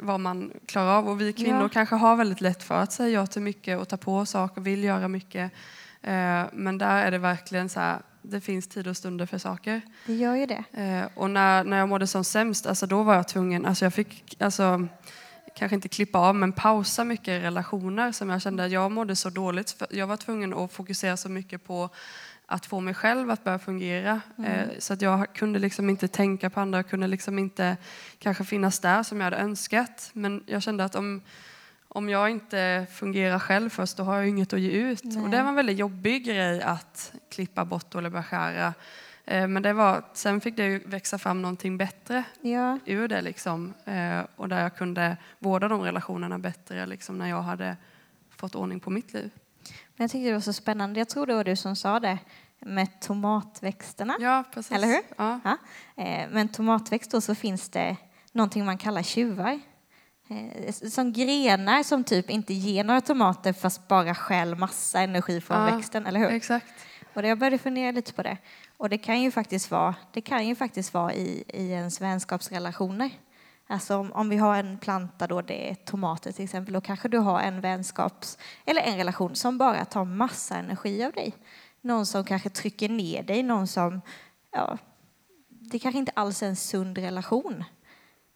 Speaker 1: vad man klarar av. Och vi kvinnor
Speaker 2: Ja.
Speaker 1: kanske har väldigt lätt för att säga ja till mycket och ta på saker, vill göra mycket. Eh, Men där är det verkligen så här, det finns tid och stunder för saker.
Speaker 2: Det gör ju det.
Speaker 1: Eh, och när, när jag mådde som sämst, alltså då var jag tvungen, alltså jag fick, alltså, kanske inte klippa av, men pausa mycket relationer som jag kände att jag mådde så dåligt. Jag var tvungen att fokusera så mycket på att få mig själv att börja fungera. Eh, så att jag kunde liksom inte tänka på andra, kunde liksom inte kanske finnas där som jag hade önskat. Men jag kände att om, om jag inte fungerar själv först, då har jag inget att ge ut.
Speaker 2: Nej.
Speaker 1: Och det var en väldigt jobbig grej att klippa bort eller beskära. Eh, Men det var, sen fick det växa fram någonting bättre
Speaker 2: Ja,
Speaker 1: ur det liksom. Eh, Och där jag kunde vårda de relationerna bättre liksom, när jag hade fått ordning på mitt liv.
Speaker 2: Men jag tyckte det var så spännande. Jag tror det var du som sa det med tomatväxterna.
Speaker 1: Ja, precis.
Speaker 2: Eller hur?
Speaker 1: Ja.
Speaker 2: Ja. Eh, Men tomatväxt då så finns det någonting man kallar tjuvar. Eh, Som grenar som typ inte ger några tomater fast bara stjäl massa energi från
Speaker 1: Ja,
Speaker 2: växten, eller hur?
Speaker 1: Exakt.
Speaker 2: Och jag började fundera lite på det. Och det kan ju faktiskt vara, det kan ju faktiskt vara i, i ens vänskapsrelationer. Alltså om, om vi har en planta då det är tomater till exempel, då kanske du har en vänskaps eller en relation som bara tar massa energi av dig. Någon som kanske trycker ner dig, någon som, ja, det kanske inte alls är en sund relation.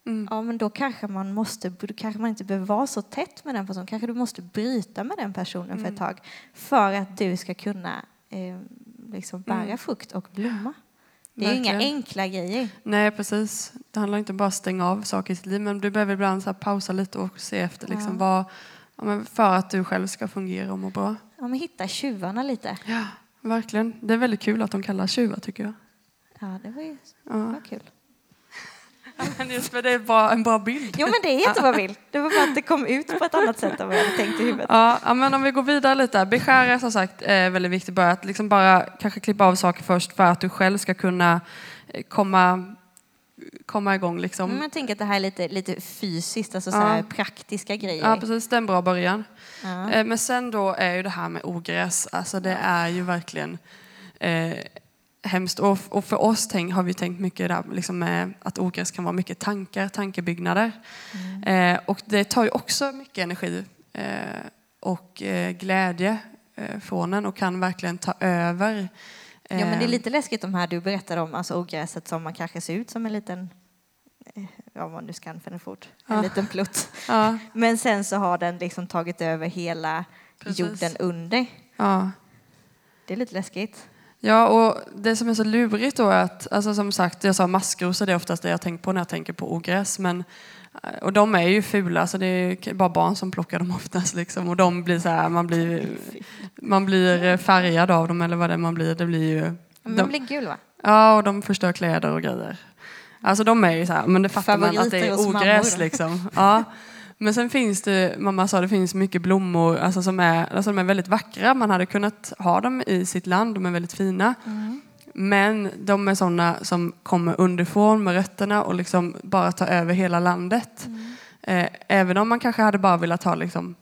Speaker 1: Mm.
Speaker 2: Ja, men då kanske man måste, då kanske man inte behöver vara så tätt med den personen. Kanske du måste bryta med den personen för ett tag för att du ska kunna eh, liksom bära
Speaker 1: Mm.
Speaker 2: frukt och blomma. Det är ju inga enkla grejer.
Speaker 1: Nej, precis. Det handlar inte bara om att stänga av saker i sitt liv, men du behöver ibland så pausa lite och se efter liksom,
Speaker 2: Ja.
Speaker 1: vad, för att du själv ska fungera och må bra.
Speaker 2: Ja, men hitta tjuvarna lite.
Speaker 1: Ja, verkligen. Det är väldigt kul att de kallas tjuvar tycker jag.
Speaker 2: Ja, det var ju
Speaker 1: Ja.
Speaker 2: det var kul.
Speaker 1: Men för det är bara en bra bild.
Speaker 2: Jo, men det är jättebra bild. Det var bara att det kom ut på ett annat sätt än vad jag hade tänkt i huvudet.
Speaker 1: Ja, men om vi går vidare lite. Beskära som sagt är väldigt viktigt. Bara att liksom bara kanske klippa av saker först för att du själv ska kunna eh, komma, komma igång. Liksom.
Speaker 2: Mm, jag tänker att det här är lite, lite fysiskt, alltså så
Speaker 1: Ja.
Speaker 2: praktiska grejer.
Speaker 1: Ja, precis. Det är en bra början.
Speaker 2: Ja.
Speaker 1: Eh, Men sen då är ju det här med ogräs, alltså det är ju verkligen eh, hemskt. Och, och för oss tänk, har vi tänkt mycket där, liksom med att ogräs kan vara mycket tankar, tankebyggnader. Eh, och det tar ju också mycket energi eh, och eh, glädje eh, från en och kan verkligen ta över.
Speaker 2: Ja, men det är
Speaker 1: Eh,
Speaker 2: lite läskigt de här du berättade om, alltså ogräset som man kanske ser ut som en liten, eh, ja vad nu ska använda för fort, en
Speaker 1: Ja.
Speaker 2: liten plutt.
Speaker 1: Ja,
Speaker 2: Men sen så har den liksom tagit över hela
Speaker 1: Precis.
Speaker 2: jorden under.
Speaker 1: ja.
Speaker 2: Det är lite läskigt.
Speaker 1: Ja, och det som är så lurigt då är att, alltså som sagt, jag sa maskrosor, det är oftast det jag tänker på när jag tänker på ogräs. Men, eh, och de är ju fula, så det är bara barn som plockar dem oftast. Liksom. Och de blir så här, man blir, man blir eh, färgad av dem eller vad det är man blir. Det blir ju, de,
Speaker 2: de blir gul va?
Speaker 1: ja, och de förstör kläder och grejer. Alltså de är ju så här, men det fattar man att det
Speaker 2: Favoriter
Speaker 1: är ogräs liksom. Ja. Men sen finns det, mamma sa det finns mycket blommor alltså som är, alltså de är väldigt vackra. Man hade kunnat ha dem i sitt land, de är väldigt fina. Men de är sådana som kommer underifrån med rötterna och liksom bara tar över hela landet. Eh, även om man kanske hade bara velat ha liksom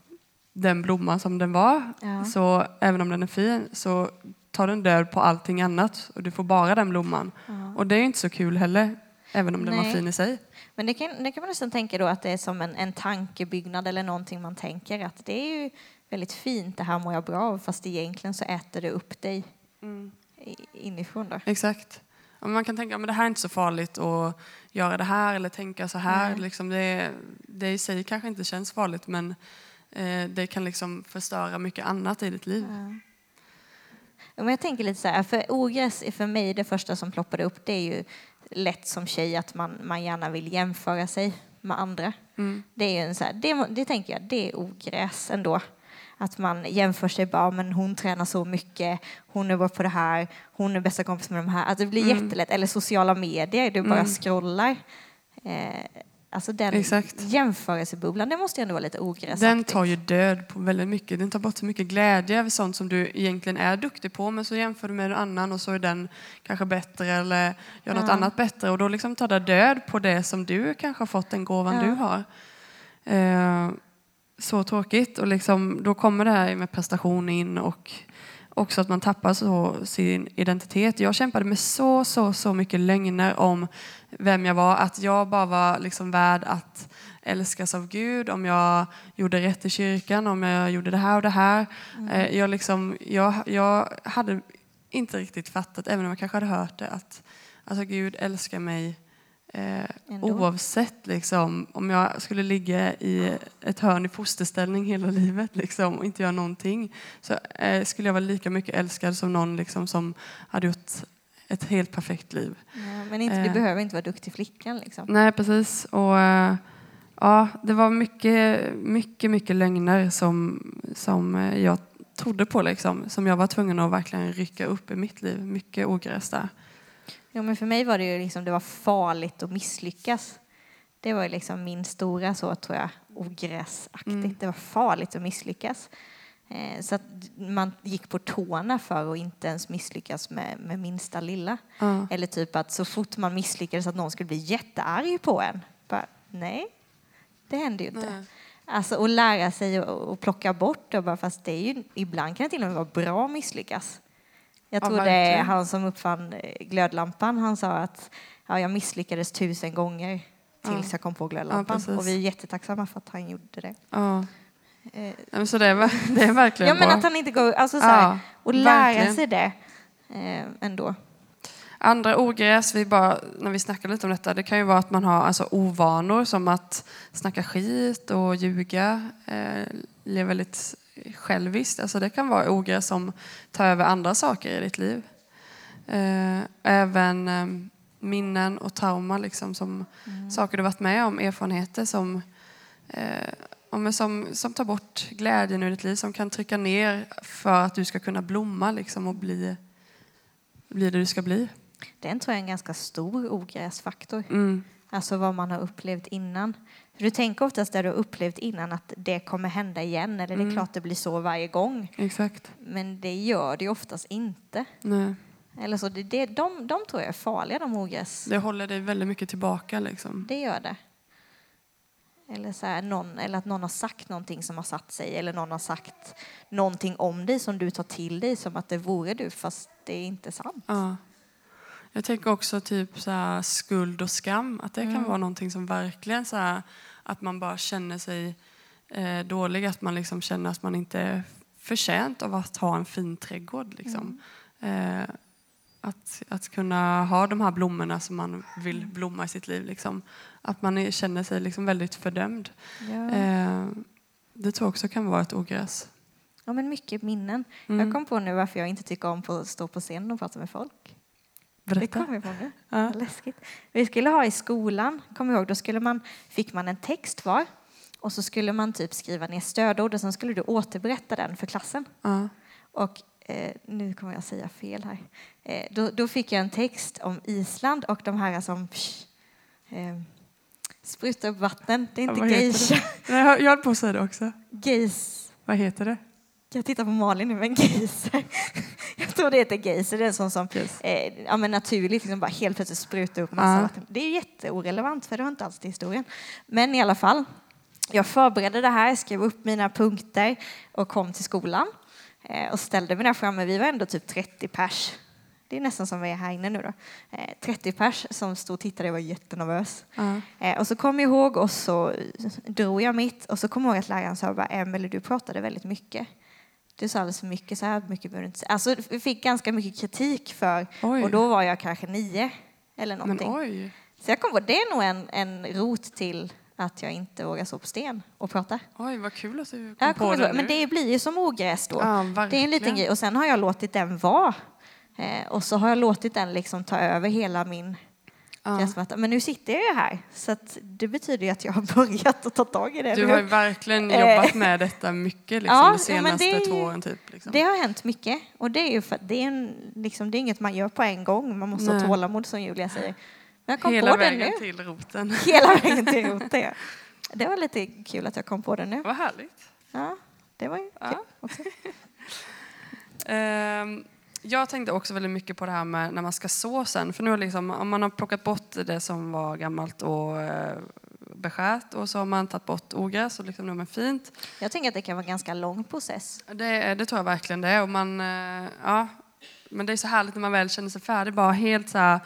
Speaker 1: den blomman som den var,
Speaker 2: Ja.
Speaker 1: så även om den är fin så tar den död på allting annat och du får bara den blomman. Och det är inte så kul heller, även om den var
Speaker 2: Nej.
Speaker 1: fin i sig.
Speaker 2: Men det kan, det kan man nästan tänka då att det är som en, en tankebyggnad eller någonting man tänker att det är ju väldigt fint, det här mår jag bra av, fast egentligen så äter det upp dig i- inifrån då.
Speaker 1: Exakt. Man kan tänka att det här är inte så farligt att göra det här eller tänka så här.
Speaker 2: Nej.
Speaker 1: Liksom det, det i sig kanske inte känns farligt men eh, det kan liksom förstöra mycket annat i ditt liv.
Speaker 2: Ja, Men jag tänker lite så här, för ogräs är för mig det första som ploppade upp, det är ju lätt som tjej att man, man gärna vill jämföra sig med andra.
Speaker 1: Mm.
Speaker 2: Det är en så här, det, det tänker jag, det är ogräs ändå. Att man jämför sig bara, men hon tränar så mycket, hon är bra på det här, hon är bästa kompis med de här. Att det blir
Speaker 1: Mm.
Speaker 2: jättelätt, eller sociala medier, du bara
Speaker 1: Mm.
Speaker 2: scrollar. Eh, alltså den
Speaker 1: Exakt.
Speaker 2: jämförelsebubblan, det måste ju ändå vara lite ogräsaktigt.
Speaker 1: Den tar ju död på väldigt mycket. Den tar bort så mycket glädje över sånt som du egentligen är duktig på men så jämför du med en annan och så är den kanske bättre eller gör något
Speaker 2: Ja.
Speaker 1: annat bättre och då liksom tar det död på det som du kanske har fått den gåvan
Speaker 2: Ja.
Speaker 1: du har. Eh, så tråkigt och liksom, då kommer det här med prestation in och också att man tappar så sin identitet. Jag kämpade med så, så, så mycket lögner om vem jag var. Att jag bara var liksom värd att älskas av Gud, om jag gjorde rätt i kyrkan, om jag gjorde det här och det här. Eh, Jag, liksom, jag, jag hade inte riktigt fattat, även om jag kanske hade hört det, att alltså, Gud älskar mig eh, oavsett liksom, om jag skulle ligga i ett hörn i fosterställning hela livet liksom, och inte göra någonting så eh, skulle jag vara lika mycket älskad som någon liksom, som hade gjort ett helt perfekt liv.
Speaker 2: Ja, men inte, du
Speaker 1: Eh.
Speaker 2: behöver inte vara duktig flickan liksom.
Speaker 1: Nej, precis. Och, eh, Ja, det var mycket, mycket, mycket lögner som, som eh, jag trodde på liksom. Som jag var tvungen att verkligen rycka upp i mitt liv. Mycket ogräs där.
Speaker 2: Jo, men för mig var det ju liksom, det var farligt att misslyckas. Det var ju liksom min stora så tror jag, ogräsaktigt.
Speaker 1: Mm.
Speaker 2: Det var farligt att misslyckas. Eh, så att man gick på tårna för att inte ens misslyckas med, med minsta lilla.
Speaker 1: Ja.
Speaker 2: Eller typ att så fort man misslyckades att någon skulle bli jättearg på en. Bara, nej, det hände ju inte.
Speaker 1: Nej.
Speaker 2: Alltså att lära sig att plocka bort det, bara fast det är ju, ibland kan det till och med vara bra att misslyckas. Jag
Speaker 1: Ja,
Speaker 2: tror det är han som uppfann eh, glödlampan, han sa att ja, jag misslyckades tusen gånger tills
Speaker 1: Ja.
Speaker 2: jag kom på glödlampan.
Speaker 1: precis.
Speaker 2: och vi är jättetacksamma för att han gjorde det.
Speaker 1: Ja.
Speaker 2: Eh,
Speaker 1: Ja, Så det är, det är verkligen
Speaker 2: Ja men
Speaker 1: bra.
Speaker 2: att han inte går, alltså så här,
Speaker 1: Ja,
Speaker 2: och lära
Speaker 1: verkligen.
Speaker 2: sig det eh, ändå.
Speaker 1: Andra ogräs, vi bara, när vi snackar lite om detta, det kan ju vara att man har alltså, ovanor som att snacka skit och ljuga, eh, leva väldigt själviskt. Alltså, det kan vara ogräs som tar över andra saker i ditt liv. Eh, även eh, minnen och trauma, liksom, som saker du varit med om, erfarenheter som, eh, som, som tar bort glädjen ur ditt liv, som kan trycka ner för att du ska kunna blomma liksom, och bli, bli det du ska bli.
Speaker 2: Den tror jag är en ganska stor ogräsfaktor.
Speaker 1: Mm.
Speaker 2: Alltså vad man har upplevt innan. För du tänker oftast det du har upplevt innan att det kommer hända igen. Eller det är
Speaker 1: Mm.
Speaker 2: klart det blir så varje gång.
Speaker 1: Exakt.
Speaker 2: Men det gör det ju oftast inte.
Speaker 1: Nej.
Speaker 2: Eller så det, det, de, de tror jag är farliga de ogräs.
Speaker 1: Det håller dig väldigt mycket tillbaka. Liksom.
Speaker 2: Det gör det. Eller, så här, någon, eller att någon har sagt någonting som har satt sig. Eller någon har sagt någonting om dig som du tar till dig som att det vore du fast det är inte sant.
Speaker 1: Ja. Jag tänker också typ så här, skuld och skam. Att det kan vara någonting som verkligen så här, att man bara känner sig eh, dålig. Att man liksom känner att man inte är förtjänt av att ha en fin trädgård. Liksom. Eh, att, att kunna ha de här blommorna som man vill blomma i sitt liv. Liksom. Att man känner sig liksom väldigt fördömd.
Speaker 2: Ja.
Speaker 1: Eh, det tror jag också kan vara ett ogräs.
Speaker 2: ja, men mycket minnen.
Speaker 1: Mm.
Speaker 2: Jag kom på nu varför jag inte tycker om att stå på scenen och prata med folk. Det
Speaker 1: Berätta.
Speaker 2: kom jag på nu.
Speaker 1: Ja.
Speaker 2: Läskigt. Vi skulle ha i skolan, kom ihåg, då skulle man, fick man en text var och så skulle man typ skriva ner stödord och sen skulle du återberätta den för klassen.
Speaker 1: Ja.
Speaker 2: Och eh, nu kommer jag säga fel här. Eh, då, då fick jag en text om Island och de här som psh, eh, sprutar upp vatten. Det är
Speaker 1: Ja,
Speaker 2: inte
Speaker 1: heter
Speaker 2: geisha.
Speaker 1: Nej, Jag jag höll på att säga det också.
Speaker 2: Geis.
Speaker 1: Vad heter det?
Speaker 2: Jag tittar på Malin nu, men geyser. Jag tror det heter geyser. Det är en sån som
Speaker 1: Yes.
Speaker 2: eh, ja, men naturligt liksom bara helt plötsligt sprutar upp massa
Speaker 1: Ja.
Speaker 2: vatten. Det är jätteorelevant för det har inte alls till historien. Men i alla fall, jag förberedde det här, skrev upp mina punkter och kom till skolan eh, och ställde mig där framme. Vi var ändå typ 30 pers. Det är nästan som vi är här inne nu då. Eh, 30 pers som stod och tittade, jag var jättenervös.
Speaker 1: Ja.
Speaker 2: Eh, och så kom jag ihåg och så drog jag mitt och så kom jag ihåg att läraren sa bara, Emelie du pratade väldigt mycket. Du sa alldeles för mycket, så här mycket behöver du inte säga. Alltså vi fick ganska mycket kritik för,
Speaker 1: Oj.
Speaker 2: och då var jag kanske nio eller
Speaker 1: Men
Speaker 2: någonting.
Speaker 1: oj.
Speaker 2: Så jag kom på, det är nog en, en rot till att jag inte vågar stå på sten och prata.
Speaker 1: Oj, vad kul att du kom
Speaker 2: Jag
Speaker 1: på det
Speaker 2: men det blir ju som ogräs då.
Speaker 1: Ja,
Speaker 2: det är en liten grej och sen har jag låtit den vara. Eh, och så har jag låtit den liksom ta över hela min
Speaker 1: Ja.
Speaker 2: Men nu sitter jag ju här så det betyder ju att jag har börjat att ta tag i det.
Speaker 1: Du har ju verkligen
Speaker 2: Eh.
Speaker 1: jobbat med detta mycket liksom,
Speaker 2: Ja,
Speaker 1: de
Speaker 2: ja,
Speaker 1: senaste
Speaker 2: ju-
Speaker 1: två åren. Typ, liksom.
Speaker 2: Det har hänt mycket och det är ju för det är, en, liksom, det är inget man gör på en gång. Man måste ha
Speaker 1: Nej.
Speaker 2: tålamod som Julia säger. Men jag kom
Speaker 1: Hela
Speaker 2: på det
Speaker 1: vägen till roten.
Speaker 2: Hela vägen till roten. ja. Det var lite kul att jag kom på det nu.
Speaker 1: Vad härligt.
Speaker 2: Ja, det var ju
Speaker 1: Ja.
Speaker 2: kul också.
Speaker 1: Ehm, jag tänkte också väldigt mycket på det här med när man ska så sen. För nu liksom, om man har plockat bort det som var gammalt och eh, beskärt och så har man tagit bort ogräs och liksom nu är man fint.
Speaker 2: Jag tänker att det kan vara en ganska lång process.
Speaker 1: Det, det tror jag verkligen det är. Och man, eh, ja, men det är så härligt när man väl känner sig färdig. Bara helt så här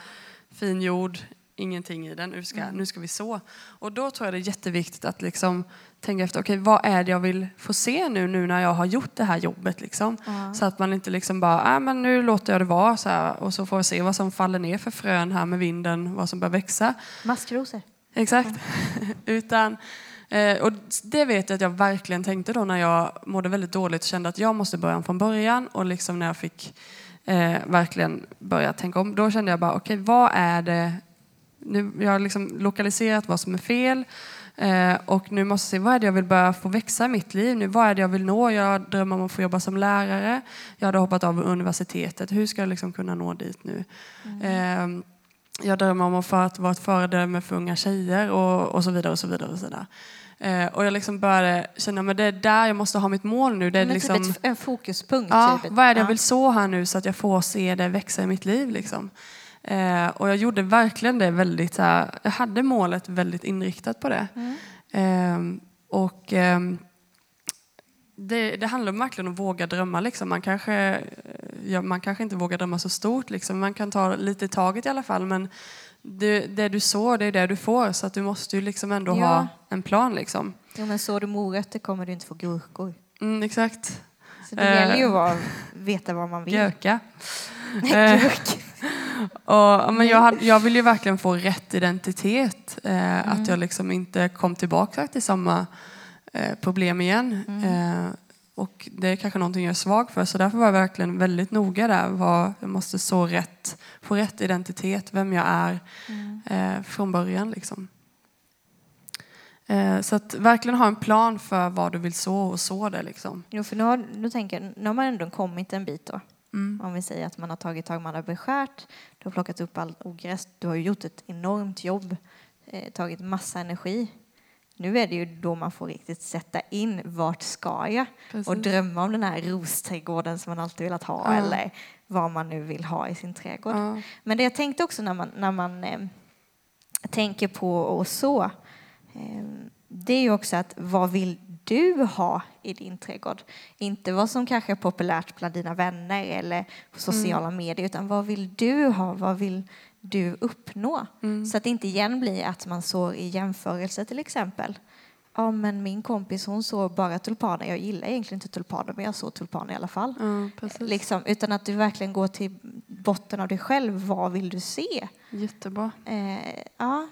Speaker 1: fin jord, ingenting i den. Nu ska,
Speaker 2: Mm.
Speaker 1: nu ska vi så. Och då tror jag det är jätteviktigt att liksom tänka efter, okej vad är det jag vill få se nu, nu när jag har gjort det här jobbet liksom.
Speaker 2: Ja.
Speaker 1: Så att man inte liksom bara, äh, men nu låter jag det vara så här, och så får jag se vad som faller ner för frön här med vinden, vad som bör växa.
Speaker 2: Maskrosor.
Speaker 1: Exakt. Utan, eh, och det vet jag att jag verkligen tänkte då när jag mådde väldigt dåligt och kände att jag måste börja från början. Och liksom när jag fick eh, verkligen börja tänka om, då kände jag bara, okej vad är det nu, jag har liksom lokaliserat vad som är fel. Eh, och nu måste jag se vad är det jag vill börja få växa i mitt liv nu. Vad är det jag vill nå? Jag drömmer om att få jobba som lärare. Jag hade hoppat av universitetet. Hur ska jag liksom kunna nå dit nu? Eh, jag drömmer om att vara ett föredöme för unga tjejer och, och så vidare. och så vidare. Och så vidare. Eh, och jag liksom började känna att det är där jag måste ha mitt mål nu. Det är liksom,
Speaker 2: typ ett, en fokuspunkt.
Speaker 1: Ja,
Speaker 2: typ.
Speaker 1: vad är det jag
Speaker 2: Ja.
Speaker 1: vill så här nu så att jag får se det växa i mitt liv? Liksom. Eh, och jag gjorde verkligen det väldigt så här, jag hade målet väldigt inriktat på det. Eh, och ehm, det, det handlar verkligen om att våga drömma. Liksom. Man, kanske, ja, man kanske inte vågar drömma så stort, liksom. man kan ta lite i taget i alla fall. Men det, det du sår, det är det du får. Så att du måste ju liksom ändå
Speaker 2: Ja.
Speaker 1: ha en plan. Liksom.
Speaker 2: Jo, men så du morötter kommer du inte få gurkor.
Speaker 1: Mm, exakt.
Speaker 2: Så det
Speaker 1: Eh.
Speaker 2: gäller ju att vara, veta vad man vill.
Speaker 1: Göka. Eh. Och, men jag, hade, jag vill ju verkligen få rätt identitet. Eh,
Speaker 2: Mm.
Speaker 1: Att jag liksom inte kom tillbaka till samma eh, problem igen.
Speaker 2: Mm.
Speaker 1: Eh, och det är kanske någonting jag är svag för. Så därför var jag verkligen väldigt noga där. Vad, jag måste så rätt, få rätt identitet, vem jag är
Speaker 2: Mm.
Speaker 1: eh, från början. Liksom. Eh, så att verkligen ha en plan för vad du vill så och så det. Liksom.
Speaker 2: Jo, för nu har, nu tänker nu har man ändå kommit en bit då.
Speaker 1: Mm.
Speaker 2: Om vi säger att man har tagit tag, man har beskärt, du har plockat upp all ogräs, du har gjort ett enormt jobb, eh, tagit massa energi. Nu är det ju då man får riktigt sätta in vart ska jag och
Speaker 1: Precis.
Speaker 2: drömma om den här rosträdgården som man alltid velat ha
Speaker 1: Ja.
Speaker 2: eller vad man nu vill ha i sin trädgård.
Speaker 1: Ja.
Speaker 2: Men det jag tänkte också när man, när man eh, tänker på och så, det är ju också att vad vill du ha i din trädgård? Inte vad som kanske är populärt bland dina vänner eller på sociala medier, utan vad vill du ha? Vad vill du uppnå?
Speaker 1: Mm.
Speaker 2: Så att det inte igen blir att man sår i jämförelse till exempel. Ja, men min kompis hon sår bara tulpaner. Jag gillar egentligen inte tulpaner, men jag sår tulpaner i alla fall.
Speaker 1: Ja, precis.
Speaker 2: Liksom, utan att du verkligen går till botten av dig själv. Vad vill du se?
Speaker 1: Jättebra.
Speaker 2: Eh, ja,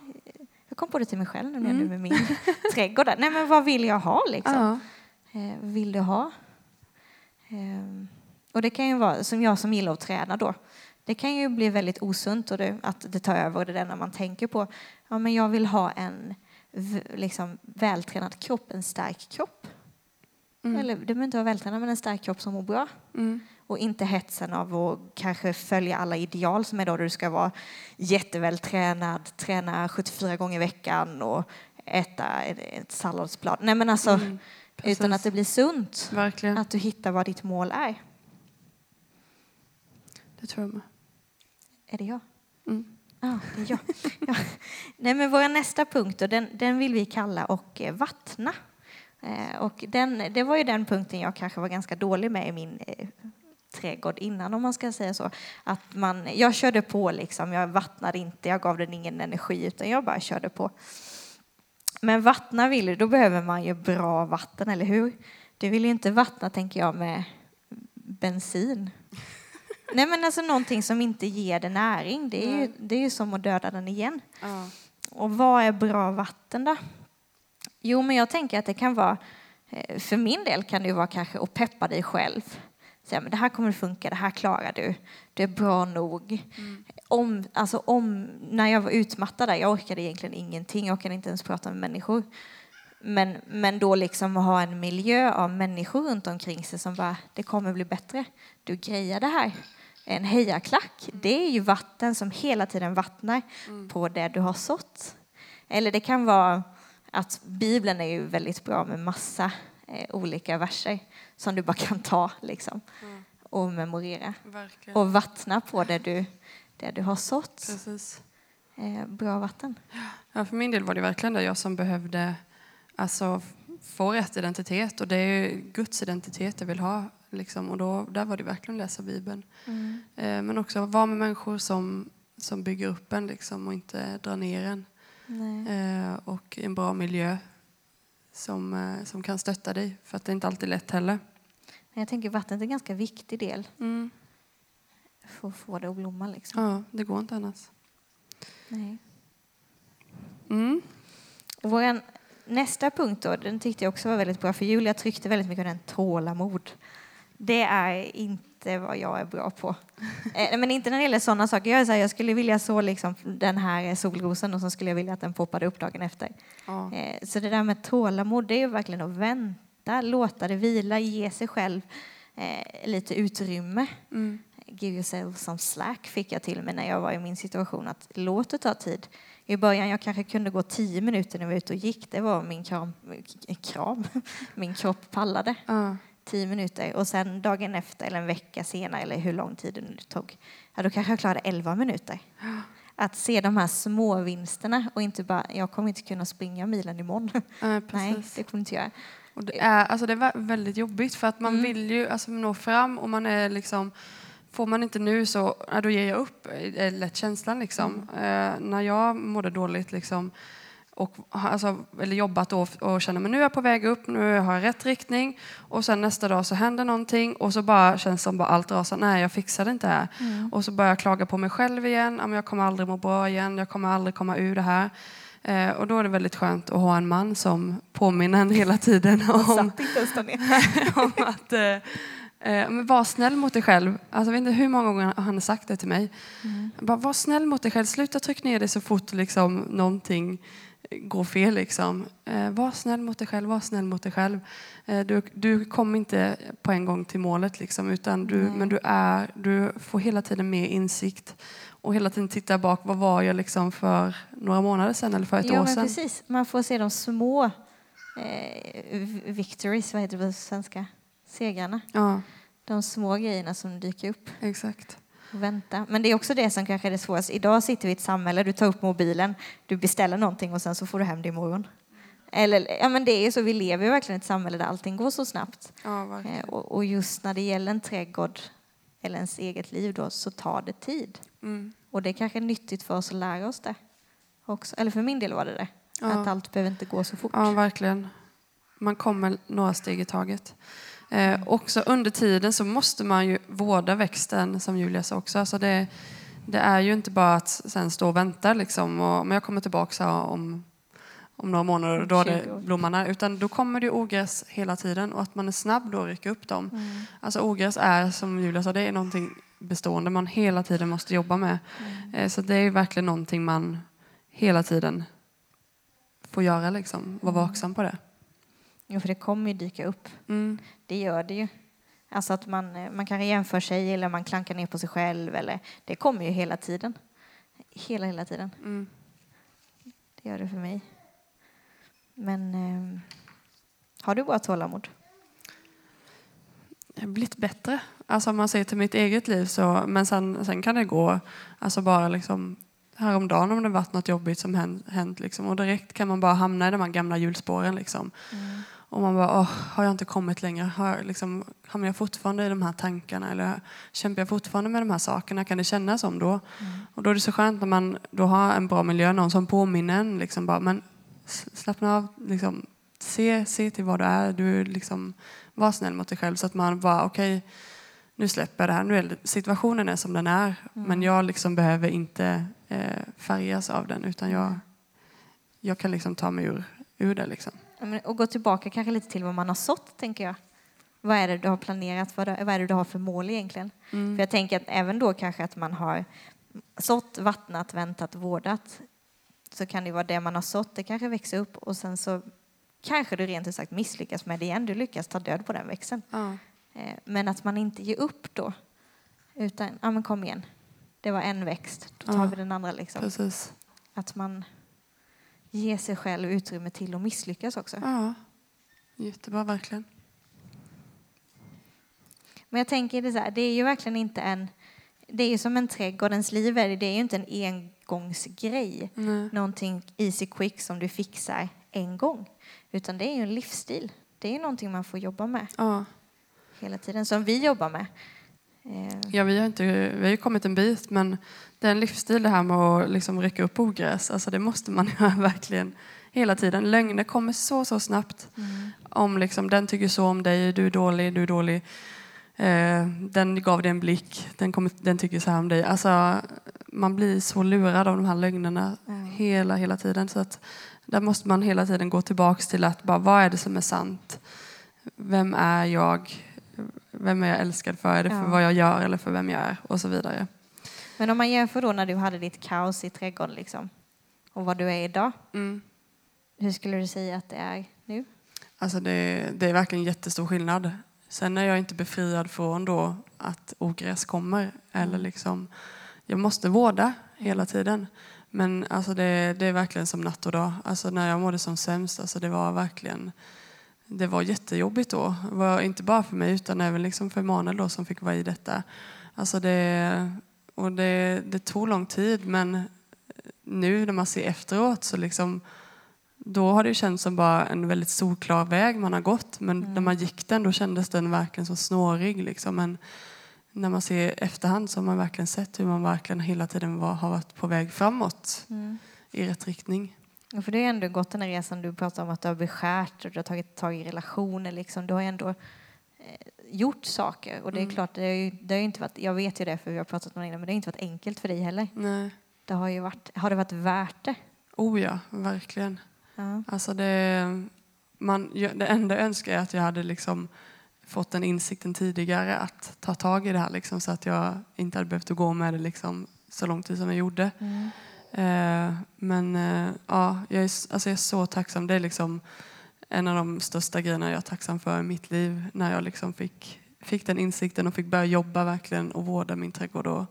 Speaker 2: kom på det till mig själv nu
Speaker 1: Mm.
Speaker 2: med min trädgård. där. Nej, men vad vill jag ha liksom?
Speaker 1: Ja.
Speaker 2: Eh, vill du ha? Eh, och det kan ju vara, som jag som gillar att träna då, det kan ju bli väldigt osunt och det, att det tar över det är det när man tänker på, ja men jag vill ha en liksom, vältränad kropp, en stark kropp.
Speaker 1: Mm.
Speaker 2: Eller det behöver inte vara vältränad, men en stark kropp som mår bra.
Speaker 1: Mm.
Speaker 2: Och inte hetsen av att kanske följa alla ideal som är då du ska vara jättevältränad, träna 74 gånger i veckan och äta ett, salladsblad. Nej men alltså,
Speaker 1: Mm.
Speaker 2: utan att det blir sunt.
Speaker 1: Verkligen.
Speaker 2: Att du hittar vad ditt mål är.
Speaker 1: Det tror jag med.
Speaker 2: Är det jag?
Speaker 1: Mm.
Speaker 2: Ja, det är jag. ja. Nej, men vår nästa punkt, och den, den vill vi kalla och vattna. Eh, och den, det var ju den punkten jag kanske var ganska dålig med i min eh, trädgård innan, om man ska säga så. Att man, jag körde på, liksom, jag vattnade inte, jag gav den ingen energi, utan jag bara körde på. Men vattna vill du, då behöver man ju bra vatten, eller hur? Du vill ju inte vattna, tänker jag, med bensin. Nej men alltså någonting som inte ger det näring, det är, ju, det är ju som att döda den igen.
Speaker 1: Ja.
Speaker 2: Och vad är bra vatten då? Jo, men jag tänker att det kan vara, eh, för min del kan det ju vara kanske att peppa dig själv. Säga, men det här kommer att funka, det här klarar du, du är bra nog. Om, alltså om, när jag var utmattad där, jag orkade egentligen ingenting, jag orkade inte ens prata med människor. Men, men då liksom ha en miljö av människor runt omkring sig som bara, det kommer bli bättre. Du grejar det här. En hejaklack, det är ju vatten som hela tiden vattnar på det du har sått. Eller det kan vara att Bibeln är ju väldigt bra med massa eh, olika verser som du bara kan ta liksom, och memorera.
Speaker 1: Verkligen.
Speaker 2: Och vattna på det du, det du har sått.
Speaker 1: Precis.
Speaker 2: Eh, bra vatten.
Speaker 1: Ja, för min del var det verkligen det jag som behövde alltså, få rätt identitet. Och det är Guds identitet jag vill ha. Liksom. Och då, där var det verkligen läsa Bibeln. Eh, men också vara med människor som, som bygger upp en liksom, och inte drar ner en. Eh, och en bra miljö som, eh, som kan stötta dig. För att det är inte alltid lätt heller.
Speaker 2: Men Jag tänker vattnet är en ganska viktig del
Speaker 1: Mm.
Speaker 2: för att få det att blomma. Liksom.
Speaker 1: Ja, det går inte annars.
Speaker 2: Nej.
Speaker 1: Mm.
Speaker 2: Vår nästa punkt då, den tyckte jag också var väldigt bra, för Julia tryckte väldigt mycket på den tålamod. Det är inte inte vad jag är bra på. Eh, men inte när det gäller sådana saker. Jag, är så här, jag skulle vilja så liksom den här solrosen och så skulle jag vilja att den poppade upp dagen efter.
Speaker 1: Ja.
Speaker 2: Eh, så det där med tålamod, det är ju verkligen att vänta, låta det vila, ge sig själv eh, lite utrymme.
Speaker 1: Mm.
Speaker 2: Give yourself some slack fick jag till mig när jag var i min situation. Att låt det ta tid. I början jag kanske kunde gå tio minuter när jag var ute och gick. Det var min kram, kram. min kropp pallade.
Speaker 1: Ja.
Speaker 2: Tio minuter. Och sen dagen efter eller en vecka senare eller hur lång tid det nu tog. Ja, då kanske jag klarade elva minuter. Att se de här små vinsterna och inte bara, jag kommer inte kunna springa milen imorgon.
Speaker 1: Ja,
Speaker 2: Nej, det kommer inte göra.
Speaker 1: Och det, är, alltså det är vä- väldigt jobbigt för att man
Speaker 2: Mm.
Speaker 1: vill ju alltså nå fram och man är liksom Får man inte nu så ja, då ger jag upp, är lätt känslan liksom.
Speaker 2: Mm.
Speaker 1: Eh, när jag mådde dåligt liksom och alltså, eller jobbat då och känner men nu är jag på väg upp, nu har jag rätt riktning och sen nästa dag så händer någonting och så bara känns det som bara allt rasar, nej jag fixade inte det här.
Speaker 2: Mm.
Speaker 1: Och så börjar jag klaga på mig själv igen, jag kommer aldrig må bra igen, jag kommer aldrig komma ur det här. Eh, och då är det väldigt skönt att ha en man som påminner en hela tiden om, om att eh, eh, var snäll mot dig själv. Alltså, jag vet inte hur många gånger han har sagt det till mig. Bara, var snäll mot dig själv, sluta trycka ner dig så fort liksom, någonting går fel. Liksom. Eh, var snäll mot dig själv, var snäll mot dig själv. Eh, du, du kommer inte på en gång till målet, liksom, utan du, men du, är, du får hela tiden mer insikt och hela tiden titta bak. Vad var jag liksom för några månader sedan eller för ett
Speaker 2: ja,
Speaker 1: år sedan?
Speaker 2: precis. Man får se de små eh, victories, vad heter det på svenska? Segrarna.
Speaker 1: Ja,
Speaker 2: De små grejerna som dyker upp.
Speaker 1: exakt.
Speaker 2: Och vänta. Men det är också det som kanske är det svåraste. Idag sitter vi i ett samhälle, du tar upp mobilen, du beställer någonting och sen så får du hem det imorgon. Eller, ja men det är ju så, vi lever ju verkligen i ett samhälle där allting går så snabbt.
Speaker 1: Ja.
Speaker 2: Eh, och, och just när det gäller en trädgård eller ens eget liv då så tar det tid.
Speaker 1: Mm.
Speaker 2: Och det är kanske nyttigt för oss att lära oss det också. Eller för min del var det det.
Speaker 1: Ja.
Speaker 2: Att allt behöver inte gå så fort.
Speaker 1: Ja, verkligen. Man kommer några steg i taget. Eh, också under tiden så måste man ju vårda växten, som Julia sa också. Alltså det, det är ju inte bara att sen stå och vänta, liksom, och, men jag kommer tillbaka om, om några månader och då
Speaker 2: 20
Speaker 1: det
Speaker 2: år.
Speaker 1: blommarna. Utan då kommer det ogräs hela tiden och att man är snabb då att rycka upp dem.
Speaker 2: Mm.
Speaker 1: Alltså ogräs är, som Julia sa, det är någonting bestående man hela tiden måste jobba med.
Speaker 2: Mm.
Speaker 1: Eh, så det är verkligen någonting man hela tiden får göra, liksom. Vara
Speaker 2: Mm.
Speaker 1: vaksam på det.
Speaker 2: Jo, för det kommer ju dyka upp.
Speaker 1: Mm.
Speaker 2: Det gör det ju. Alltså att man, eh, man kanske jämför sig eller man klankar ner på sig själv. Eller, det kommer ju hela tiden. Hela, hela tiden.
Speaker 1: Mm.
Speaker 2: Det gör det för mig. Men eh, har du bra tålamod?
Speaker 1: Jag har blivit bättre. Alltså om man ser till mitt eget liv så, men sen, sen kan det gå, alltså bara liksom häromdagen om det varit något jobbigt som hänt, hänt liksom, och direkt kan man bara hamna i de här gamla hjulspåren liksom. Och man bara, åh, har jag inte kommit längre? Har jag liksom, hamnar jag fortfarande i de här tankarna? Eller kämpar jag fortfarande med de här sakerna? Kan det kännas som då? Och då är det så skönt när man då har en bra miljö, någon som påminner en. Liksom bara, men slappna av, liksom, se, se till vad du är. Du, liksom, var snäll mot dig själv så att man bara, okej, nu släpper jag det här. Nu är det, situationen är som den är, men jag liksom behöver inte eh, färgas av den, utan jag, jag kan liksom ta mig ur, ur det. Liksom.
Speaker 2: Och gå tillbaka kanske lite till vad man har sått, tänker jag. Vad är det du har planerat? Vad, är det du har för mål egentligen?
Speaker 1: Mm.
Speaker 2: För jag tänker att även då kanske att man har sått, vattnat, väntat, vårdat så kan det vara det man har sått, det kanske växer upp och sen så kanske du rent ut sagt misslyckas med det igen. Du lyckas ta död på den växten.
Speaker 1: Ja.
Speaker 2: Eh, Men att man inte ger upp då. Utan, ja men kom igen. Det var en växt, då tar
Speaker 1: Ja,
Speaker 2: vi den andra liksom.
Speaker 1: Precis.
Speaker 2: Att man ger sig själv utrymme till att misslyckas också.
Speaker 1: Ja, jättebra verkligen.
Speaker 2: Men jag tänker det så här, det är ju verkligen inte en... Det är ju som en trädgårdens liv, är det, det är ju inte en engångsgrej.
Speaker 1: Nej.
Speaker 2: Någonting easy quick som du fixar en gång. Utan det är ju en livsstil. Det är ju någonting man får jobba med
Speaker 1: Ja.
Speaker 2: hela tiden, som vi jobbar med. Eh,
Speaker 1: Ja, vi, har inte, vi har ju kommit en bit, men det är en livsstil det här med att liksom rycka upp ogräs. Alltså det måste man göra verkligen hela tiden. Lögner kommer så, så snabbt. Om liksom, den tycker så om dig, du är dålig, du är dålig. Eh, den gav dig en blick, den, kommer, den tycker så här om dig. Alltså, man blir så lurad av de här lögnerna hela, hela tiden. Så att där måste man hela tiden gå tillbaks till att bara, vad är det som är sant? Vem är jag? Vem är jag älskad för? Är det för
Speaker 2: Ja.
Speaker 1: vad jag gör eller för vem jag är? Och så vidare.
Speaker 2: Men om man jämför då när du hade ditt kaos i trädgården liksom, och vad du är idag,
Speaker 1: Mm.
Speaker 2: hur skulle du säga att det är nu?
Speaker 1: Alltså det, det är verkligen jättestor skillnad. Sen är jag inte befriad från då att ogräs kommer. Eller liksom, jag måste vårda hela tiden. Men alltså det, det är verkligen som natt och dag. Alltså när jag mådde som sämst, alltså det var verkligen det var jättejobbigt då. Var inte bara för mig utan även liksom för Emanuel då som fick vara i detta. Alltså det, och det, det tog lång tid men nu när man ser efteråt så liksom då har det känts som bara en väldigt solklar väg man har gått. Men när man gick den då kändes den verkligen så snårig. Liksom. Men när man ser efterhand så har man verkligen sett hur man verkligen hela tiden var, har varit på väg framåt i rätt riktning.
Speaker 2: För du har ändå gått den här resan, du pratar om att du har beskärt och du har tagit tag i relationer. Liksom. Du har ändå eh, gjort saker. Och det är klart, det har ju, det har inte varit, jag vet ju det för vi har pratat om det innan, men det har inte varit enkelt för dig heller.
Speaker 1: Nej.
Speaker 2: Det har ju varit, har det varit värt det?
Speaker 1: Oh ja, verkligen.
Speaker 2: Ja.
Speaker 1: Alltså det, man, det enda jag önskar är att jag hade liksom fått den insikten tidigare att ta tag i det här liksom, så att jag inte hade behövt gå med det liksom, så lång tid som jag gjorde. Eh, men eh, ja, jag är, alltså jag är så tacksam. Det är liksom en av de största grejerna jag är tacksam för i mitt liv. När jag liksom fick, fick den insikten och fick börja jobba verkligen och vårda min trädgård och,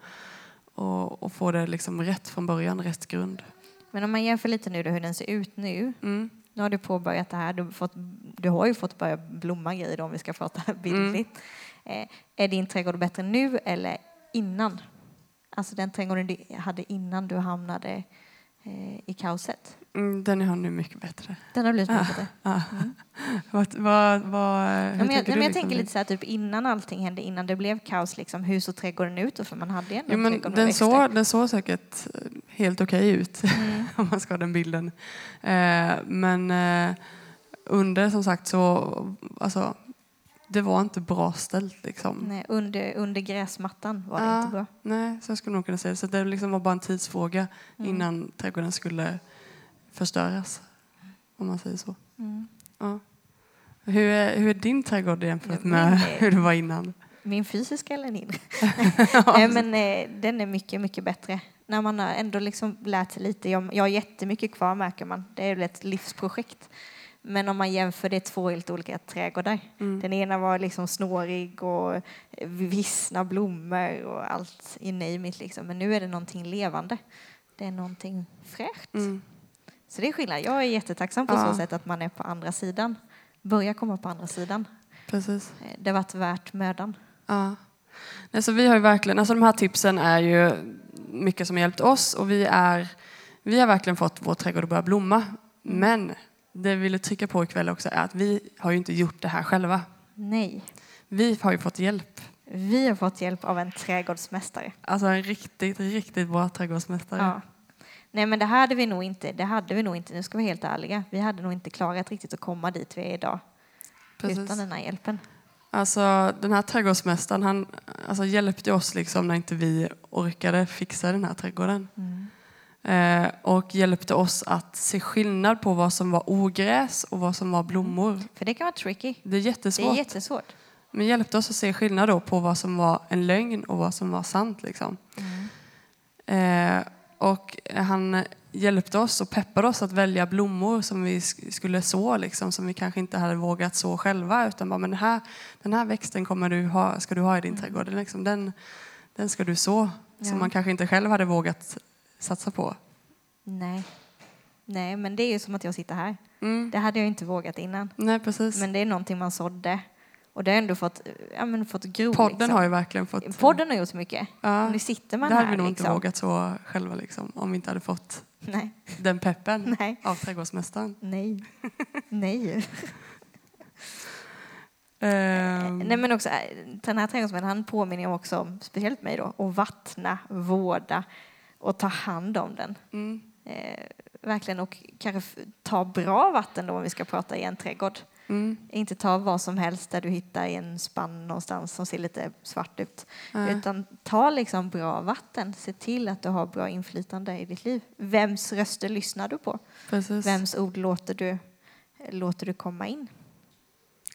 Speaker 1: och, och få det liksom rätt från början, rätt grund.
Speaker 2: Men om man jämför lite nu då hur den ser ut nu.
Speaker 1: Mm.
Speaker 2: Nu har du påbörjat det här. Du har, fått, du har ju fått börja blomma grejer då, om vi ska prata bildligt. Eh, är din trädgård bättre nu eller innan? Alltså den trädgården du hade innan du hamnade eh, i kaoset.
Speaker 1: Mm, den har nu mycket bättre.
Speaker 2: Den har blivit mycket bättre.
Speaker 1: Ja. vad, vad, vad, hur
Speaker 2: Ja, men jag,
Speaker 1: tänker du?
Speaker 2: jag
Speaker 1: liksom?
Speaker 2: tänker lite så här, typ innan allting hände, innan det blev kaos, liksom, hur såg trädgården ut? då? För man hade ändå
Speaker 1: Jo,
Speaker 2: en
Speaker 1: men den, såg, den såg säkert eh, helt okej ut,
Speaker 2: Mm.
Speaker 1: om man ska ha den bilden. Eh, men eh, under, som sagt, så... Alltså, det var inte bra ställt. Liksom.
Speaker 2: Nej, under, under gräsmattan var det
Speaker 1: Ja.
Speaker 2: inte bra.
Speaker 1: Nej, så jag skulle nog kunna säga det. Så det liksom var bara en tidsfråga
Speaker 2: Mm.
Speaker 1: innan trädgården skulle förstöras. Om man säger så.
Speaker 2: Mm.
Speaker 1: Ja. Hur, är, hur är din trädgård jämfört med
Speaker 2: min
Speaker 1: hur det var innan?
Speaker 2: Min fysiska eller din? Nej, men eh, den är mycket, mycket bättre. När man har ändå liksom lärt sig lite. Jag, jag har jättemycket kvar märker man. Det är väl ett livsprojekt. Men om man jämför, det två helt olika trädgårdar.
Speaker 1: Mm.
Speaker 2: Den ena var liksom snårig och vissna blommor och allt i name it liksom. Men nu är det någonting levande. Det är någonting fräscht.
Speaker 1: Mm.
Speaker 2: Så det är skillnad. Jag är jättetacksam på
Speaker 1: Ja.
Speaker 2: så sätt att man är på andra sidan. Börja komma på andra sidan.
Speaker 1: Precis.
Speaker 2: Eh, Det har varit värt mödan.
Speaker 1: Ja. Nej, så vi har verkligen, alltså de här tipsen är ju mycket som har hjälpt oss och vi, är, vi har verkligen fått vår trädgård att börja blomma. Men det vi ville trycka på ikväll också är att vi har ju inte gjort det här själva.
Speaker 2: Nej.
Speaker 1: Vi har ju fått hjälp.
Speaker 2: Vi har fått hjälp av en trädgårdsmästare.
Speaker 1: Alltså en riktigt, riktigt bra trädgårdsmästare.
Speaker 2: Ja. Nej men det hade vi nog inte, det hade vi nog inte, nu ska vi vara helt ärliga. Vi hade nog inte klarat riktigt att komma dit vi är idag
Speaker 1: Precis.
Speaker 2: utan den här hjälpen.
Speaker 1: Alltså den här trädgårdsmästaren han alltså, hjälpte oss liksom när inte vi orkade fixa den här trädgården. Eh, och hjälpte oss att se skillnad på vad som var ogräs och vad som var blommor.
Speaker 2: För det kan vara tricky.
Speaker 1: Det är
Speaker 2: Det
Speaker 1: jättesvårt.
Speaker 2: är jättesvårt.
Speaker 1: Men hjälpte oss att se skillnad då på vad som var en lögn och vad som var sant. Liksom. Eh, och han hjälpte oss och peppade oss att välja blommor som vi sk- skulle så, liksom, som vi kanske inte hade vågat så själva. Utan bara, men den här, den här växten kommer du ha, ska du ha i din trädgård. Den, liksom, den, den ska du så,
Speaker 2: Ja.
Speaker 1: som man kanske inte själv hade vågat satsa på.
Speaker 2: Nej. Nej men det är ju som att jag sitter här.
Speaker 1: Mm.
Speaker 2: Det hade jag inte vågat innan.
Speaker 1: Nej, precis.
Speaker 2: Men det är någonting man sådde. Och det har ändå fått, ja, men fått gro.
Speaker 1: Podden
Speaker 2: liksom.
Speaker 1: har ju verkligen fått...
Speaker 2: Podden har gjort mycket.
Speaker 1: ja,
Speaker 2: Nu sitter man
Speaker 1: det hade
Speaker 2: här
Speaker 1: vi nog inte
Speaker 2: liksom.
Speaker 1: vågat så själva liksom, om vi inte hade fått
Speaker 2: Nej.
Speaker 1: den peppen
Speaker 2: Nej.
Speaker 1: av trädgårdsmästaren.
Speaker 2: Nej. Nej.
Speaker 1: Ehm,
Speaker 2: Nej men också, eh, den här trädgårdsmästaren han påminner också om, speciellt mig då, att vattna, vårda och ta hand om den.
Speaker 1: mm,
Speaker 2: Eh, verkligen och kanske ta bra vatten då om vi ska prata i en trädgård.
Speaker 1: mm,
Speaker 2: Inte ta vad som helst där du hittar i en spann någonstans som ser lite svart ut.
Speaker 1: ja.
Speaker 2: Utan ta liksom bra vatten. Se till att du har bra inflytande i ditt liv. Vems röster lyssnar du på?
Speaker 1: Precis.
Speaker 2: Vems ord låter du, låter du komma in?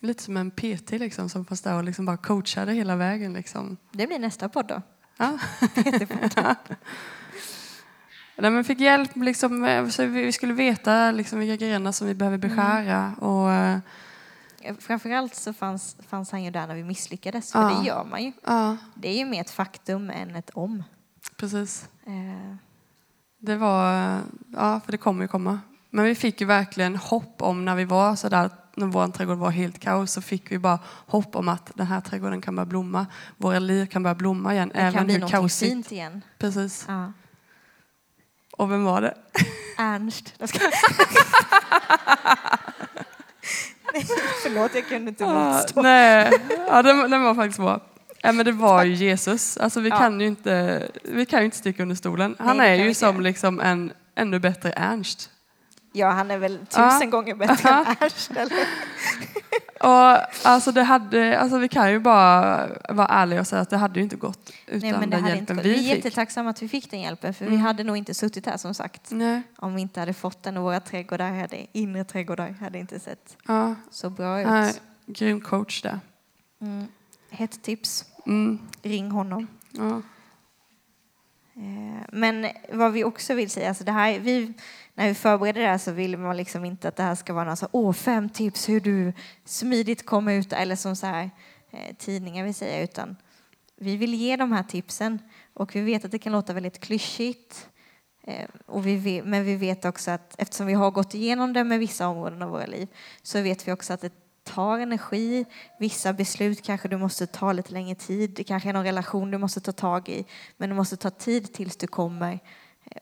Speaker 1: Lite som en PT liksom, som fanns där och liksom bara coachade hela vägen. Liksom.
Speaker 2: Det blir nästa podd då.
Speaker 1: Ja. Nej, men fick hjälp, liksom, eh, så vi skulle veta liksom, vilka grenar som vi behöver beskära. Och, eh,
Speaker 2: Framförallt så fanns, fanns han ju där när vi misslyckades, för
Speaker 1: Ja.
Speaker 2: det gör man ju.
Speaker 1: ja,
Speaker 2: Det är ju mer ett faktum än ett om.
Speaker 1: precis.
Speaker 2: Eh,
Speaker 1: Det var, eh, ja, för det kommer ju komma. Men vi fick ju verkligen hopp om när vi var så där, när vår trädgård var helt kaos, så fick vi bara hopp om att den här trädgården kan börja blomma. Våra liv kan börja blomma igen,
Speaker 2: det
Speaker 1: även
Speaker 2: kan bli
Speaker 1: kaosigt.
Speaker 2: fint igen.
Speaker 1: Precis.
Speaker 2: Ja.
Speaker 1: Och vem var det?
Speaker 2: Ernst. Förlåt, jag kunde inte
Speaker 1: Ah,
Speaker 2: motstå.
Speaker 1: nej, ja, den, den var faktiskt bra. Ja, men det var ju Jesus. Alltså, vi,
Speaker 2: Ja.
Speaker 1: kan ju inte, vi kan ju inte sticka under stolen. Han
Speaker 2: Nej,
Speaker 1: är ju som liksom en ännu bättre Ernst.
Speaker 2: Ja, han är väl tusen
Speaker 1: Ja.
Speaker 2: gånger bättre
Speaker 1: Ja.
Speaker 2: än Ernst, eller?
Speaker 1: Och, alltså, det hade, alltså, vi kan ju bara vara ärliga och säga att det hade ju inte gått utan
Speaker 2: Nej, men det
Speaker 1: den
Speaker 2: hade inte
Speaker 1: hjälpen
Speaker 2: gått.
Speaker 1: vi
Speaker 2: Vi är
Speaker 1: fick.
Speaker 2: jättetacksamma att vi fick den hjälpen, för vi
Speaker 1: Mm.
Speaker 2: hade nog inte suttit här som sagt
Speaker 1: Nej,
Speaker 2: om vi inte hade fått den och våra trädgårdar hade, inre trädgårdar hade inte sett
Speaker 1: ja,
Speaker 2: så bra ut.
Speaker 1: nej, grym coach där.
Speaker 2: Mm. Hett tips,
Speaker 1: Mm,
Speaker 2: ring honom.
Speaker 1: ja,
Speaker 2: Eh, Men vad vi också vill säga, alltså det här, vi, när vi förbereder det här så vill man liksom inte att det här ska vara någon så här, åh, fem tips hur du smidigt kommer ut, eller som så här eh, tidningar vill säga, utan vi vill ge de här tipsen och vi vet att det kan låta väldigt klyschigt. Eh, och vi vet, men vi vet också att eftersom vi har gått igenom det med vissa områden av våra liv så vet vi också att det tar energi. Vissa beslut kanske du måste ta lite längre tid. Det kanske är någon relation du måste ta tag i. Men det måste ta tid tills du kommer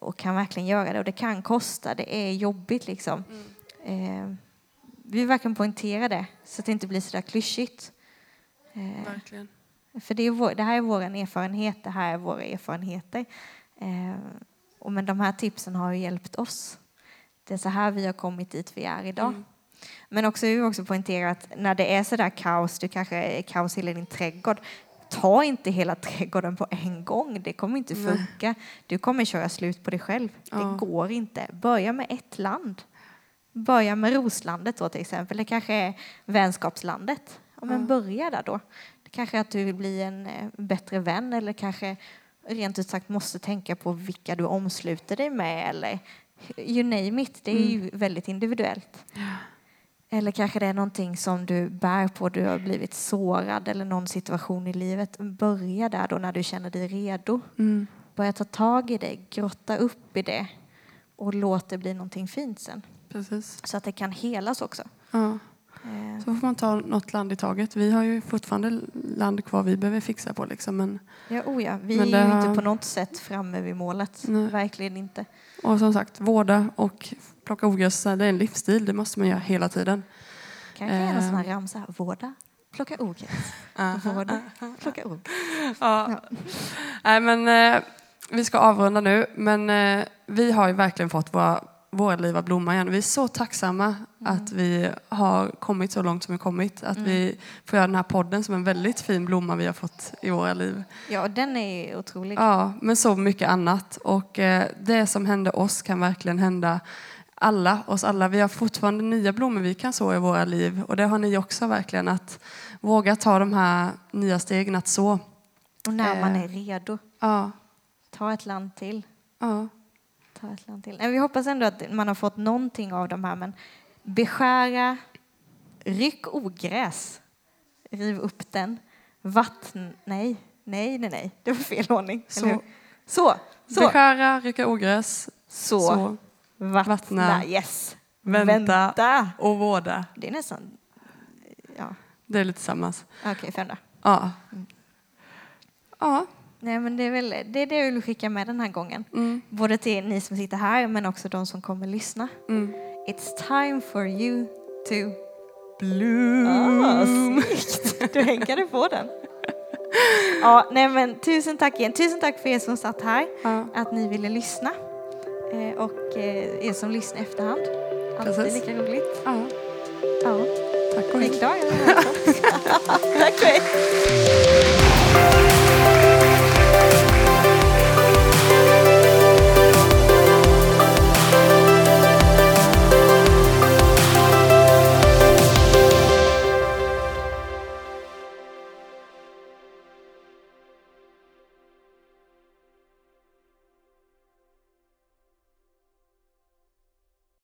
Speaker 2: och kan verkligen göra det. Och det kan kosta. Det är jobbigt liksom. Eh, vi vill verkligen poängtera det så att det inte blir så där klyschigt. Eh,
Speaker 1: verkligen.
Speaker 2: för det, är vår, det här är vår erfarenhet, det här är våra erfarenheter. Eh, och men de här tipsen har ju hjälpt oss. Det är så här vi har kommit dit vi är idag.
Speaker 1: Mm.
Speaker 2: Men också, vi vill också poängtera att när det är så där kaos, du kanske är kaos i hela din trädgård, ta inte hela trädgården på en gång. Det kommer inte
Speaker 1: Nej.
Speaker 2: funka. Du kommer köra slut på dig själv.
Speaker 1: Ja.
Speaker 2: Det går inte. Börja med ett land. Börja med Roslandet då till exempel. Det kanske är vänskapslandet. Ja, men
Speaker 1: Ja.
Speaker 2: börja där då. Det kanske är att du vill bli en eh, bättre vän eller kanske rent ut sagt måste tänka på vilka du omsluter dig med eller you name it. Det är ju väldigt individuellt. Eller kanske det är någonting som du bär på, du har blivit sårad eller någon situation i livet. Börja där då när du känner dig redo.
Speaker 1: Mm.
Speaker 2: Börja ta tag i det, grotta upp i det och låt det bli någonting fint sen.
Speaker 1: Precis.
Speaker 2: Så att det kan helas också.
Speaker 1: Ja.
Speaker 2: Eh,
Speaker 1: Så får man ta något land i taget. Vi har ju fortfarande land kvar vi behöver fixa på. Liksom. Men,
Speaker 2: Ja, oh ja, vi
Speaker 1: Men
Speaker 2: är
Speaker 1: det
Speaker 2: ju
Speaker 1: har-
Speaker 2: inte på något sätt framme vid målet.
Speaker 1: Nej.
Speaker 2: Verkligen inte.
Speaker 1: och som sagt, vårda och plocka ogräs, det är en livsstil. Det måste man göra hela tiden.
Speaker 2: Kanske är en
Speaker 1: Eh.
Speaker 2: sån här ramsa. Vårda, plocka ogräs. Vårda, plocka ogräs.
Speaker 1: Ja. Nej, men, eh, vi ska avrunda nu, men eh, vi har ju verkligen fått våra, våra liv att blomma igen. Vi är så tacksamma att vi har kommit så långt som vi kommit. Att vi får göra den här podden som en väldigt fin blomma vi har fått i våra liv.
Speaker 2: Ja, den är otrolig.
Speaker 1: Ja, men så mycket annat. Och eh, det som hände oss kan verkligen hända alla, oss alla. Vi har fortfarande nya blommor vi kan så i våra liv. Och det har ni också verkligen. Att våga ta de här nya stegen att så.
Speaker 2: Och när man
Speaker 1: Eh.
Speaker 2: är redo,
Speaker 1: Ja,
Speaker 2: ta ett land till.
Speaker 1: ja,
Speaker 2: Ta ett land till. Vi hoppas ändå att man har fått någonting av de här, men beskära, ryck ogräs, riv upp den, vattn... Nej, nej, nej, nej, det var fel ordning.
Speaker 1: Så.
Speaker 2: Så, så,
Speaker 1: Beskära, rycka ogräs,
Speaker 2: så,
Speaker 1: så,
Speaker 2: vattna,
Speaker 1: vattna,
Speaker 2: yes.
Speaker 1: vänta, och vårda.
Speaker 2: Det är nästan... Ja,
Speaker 1: Det är lite samma.
Speaker 2: okej, fem då.
Speaker 1: Ja. Ja.
Speaker 2: Nej, men det är väl det, är det jag vill skicka med den här gången.
Speaker 1: Mm.
Speaker 2: Både till ni som sitter här, men också de som kommer lyssna.
Speaker 1: Mm.
Speaker 2: It's time for you to bloom. Ah, snyggt! Du hänkade på den. Ja, nej men tusen tack igen. Tusen tack för er som satt här,
Speaker 1: Ja.
Speaker 2: att ni ville lyssna. Eh, och eh, er som lyssnar i efterhand. Alltid lika roligt.
Speaker 1: Ja.
Speaker 2: ja.
Speaker 1: Tack och hej.
Speaker 2: Tack och hej.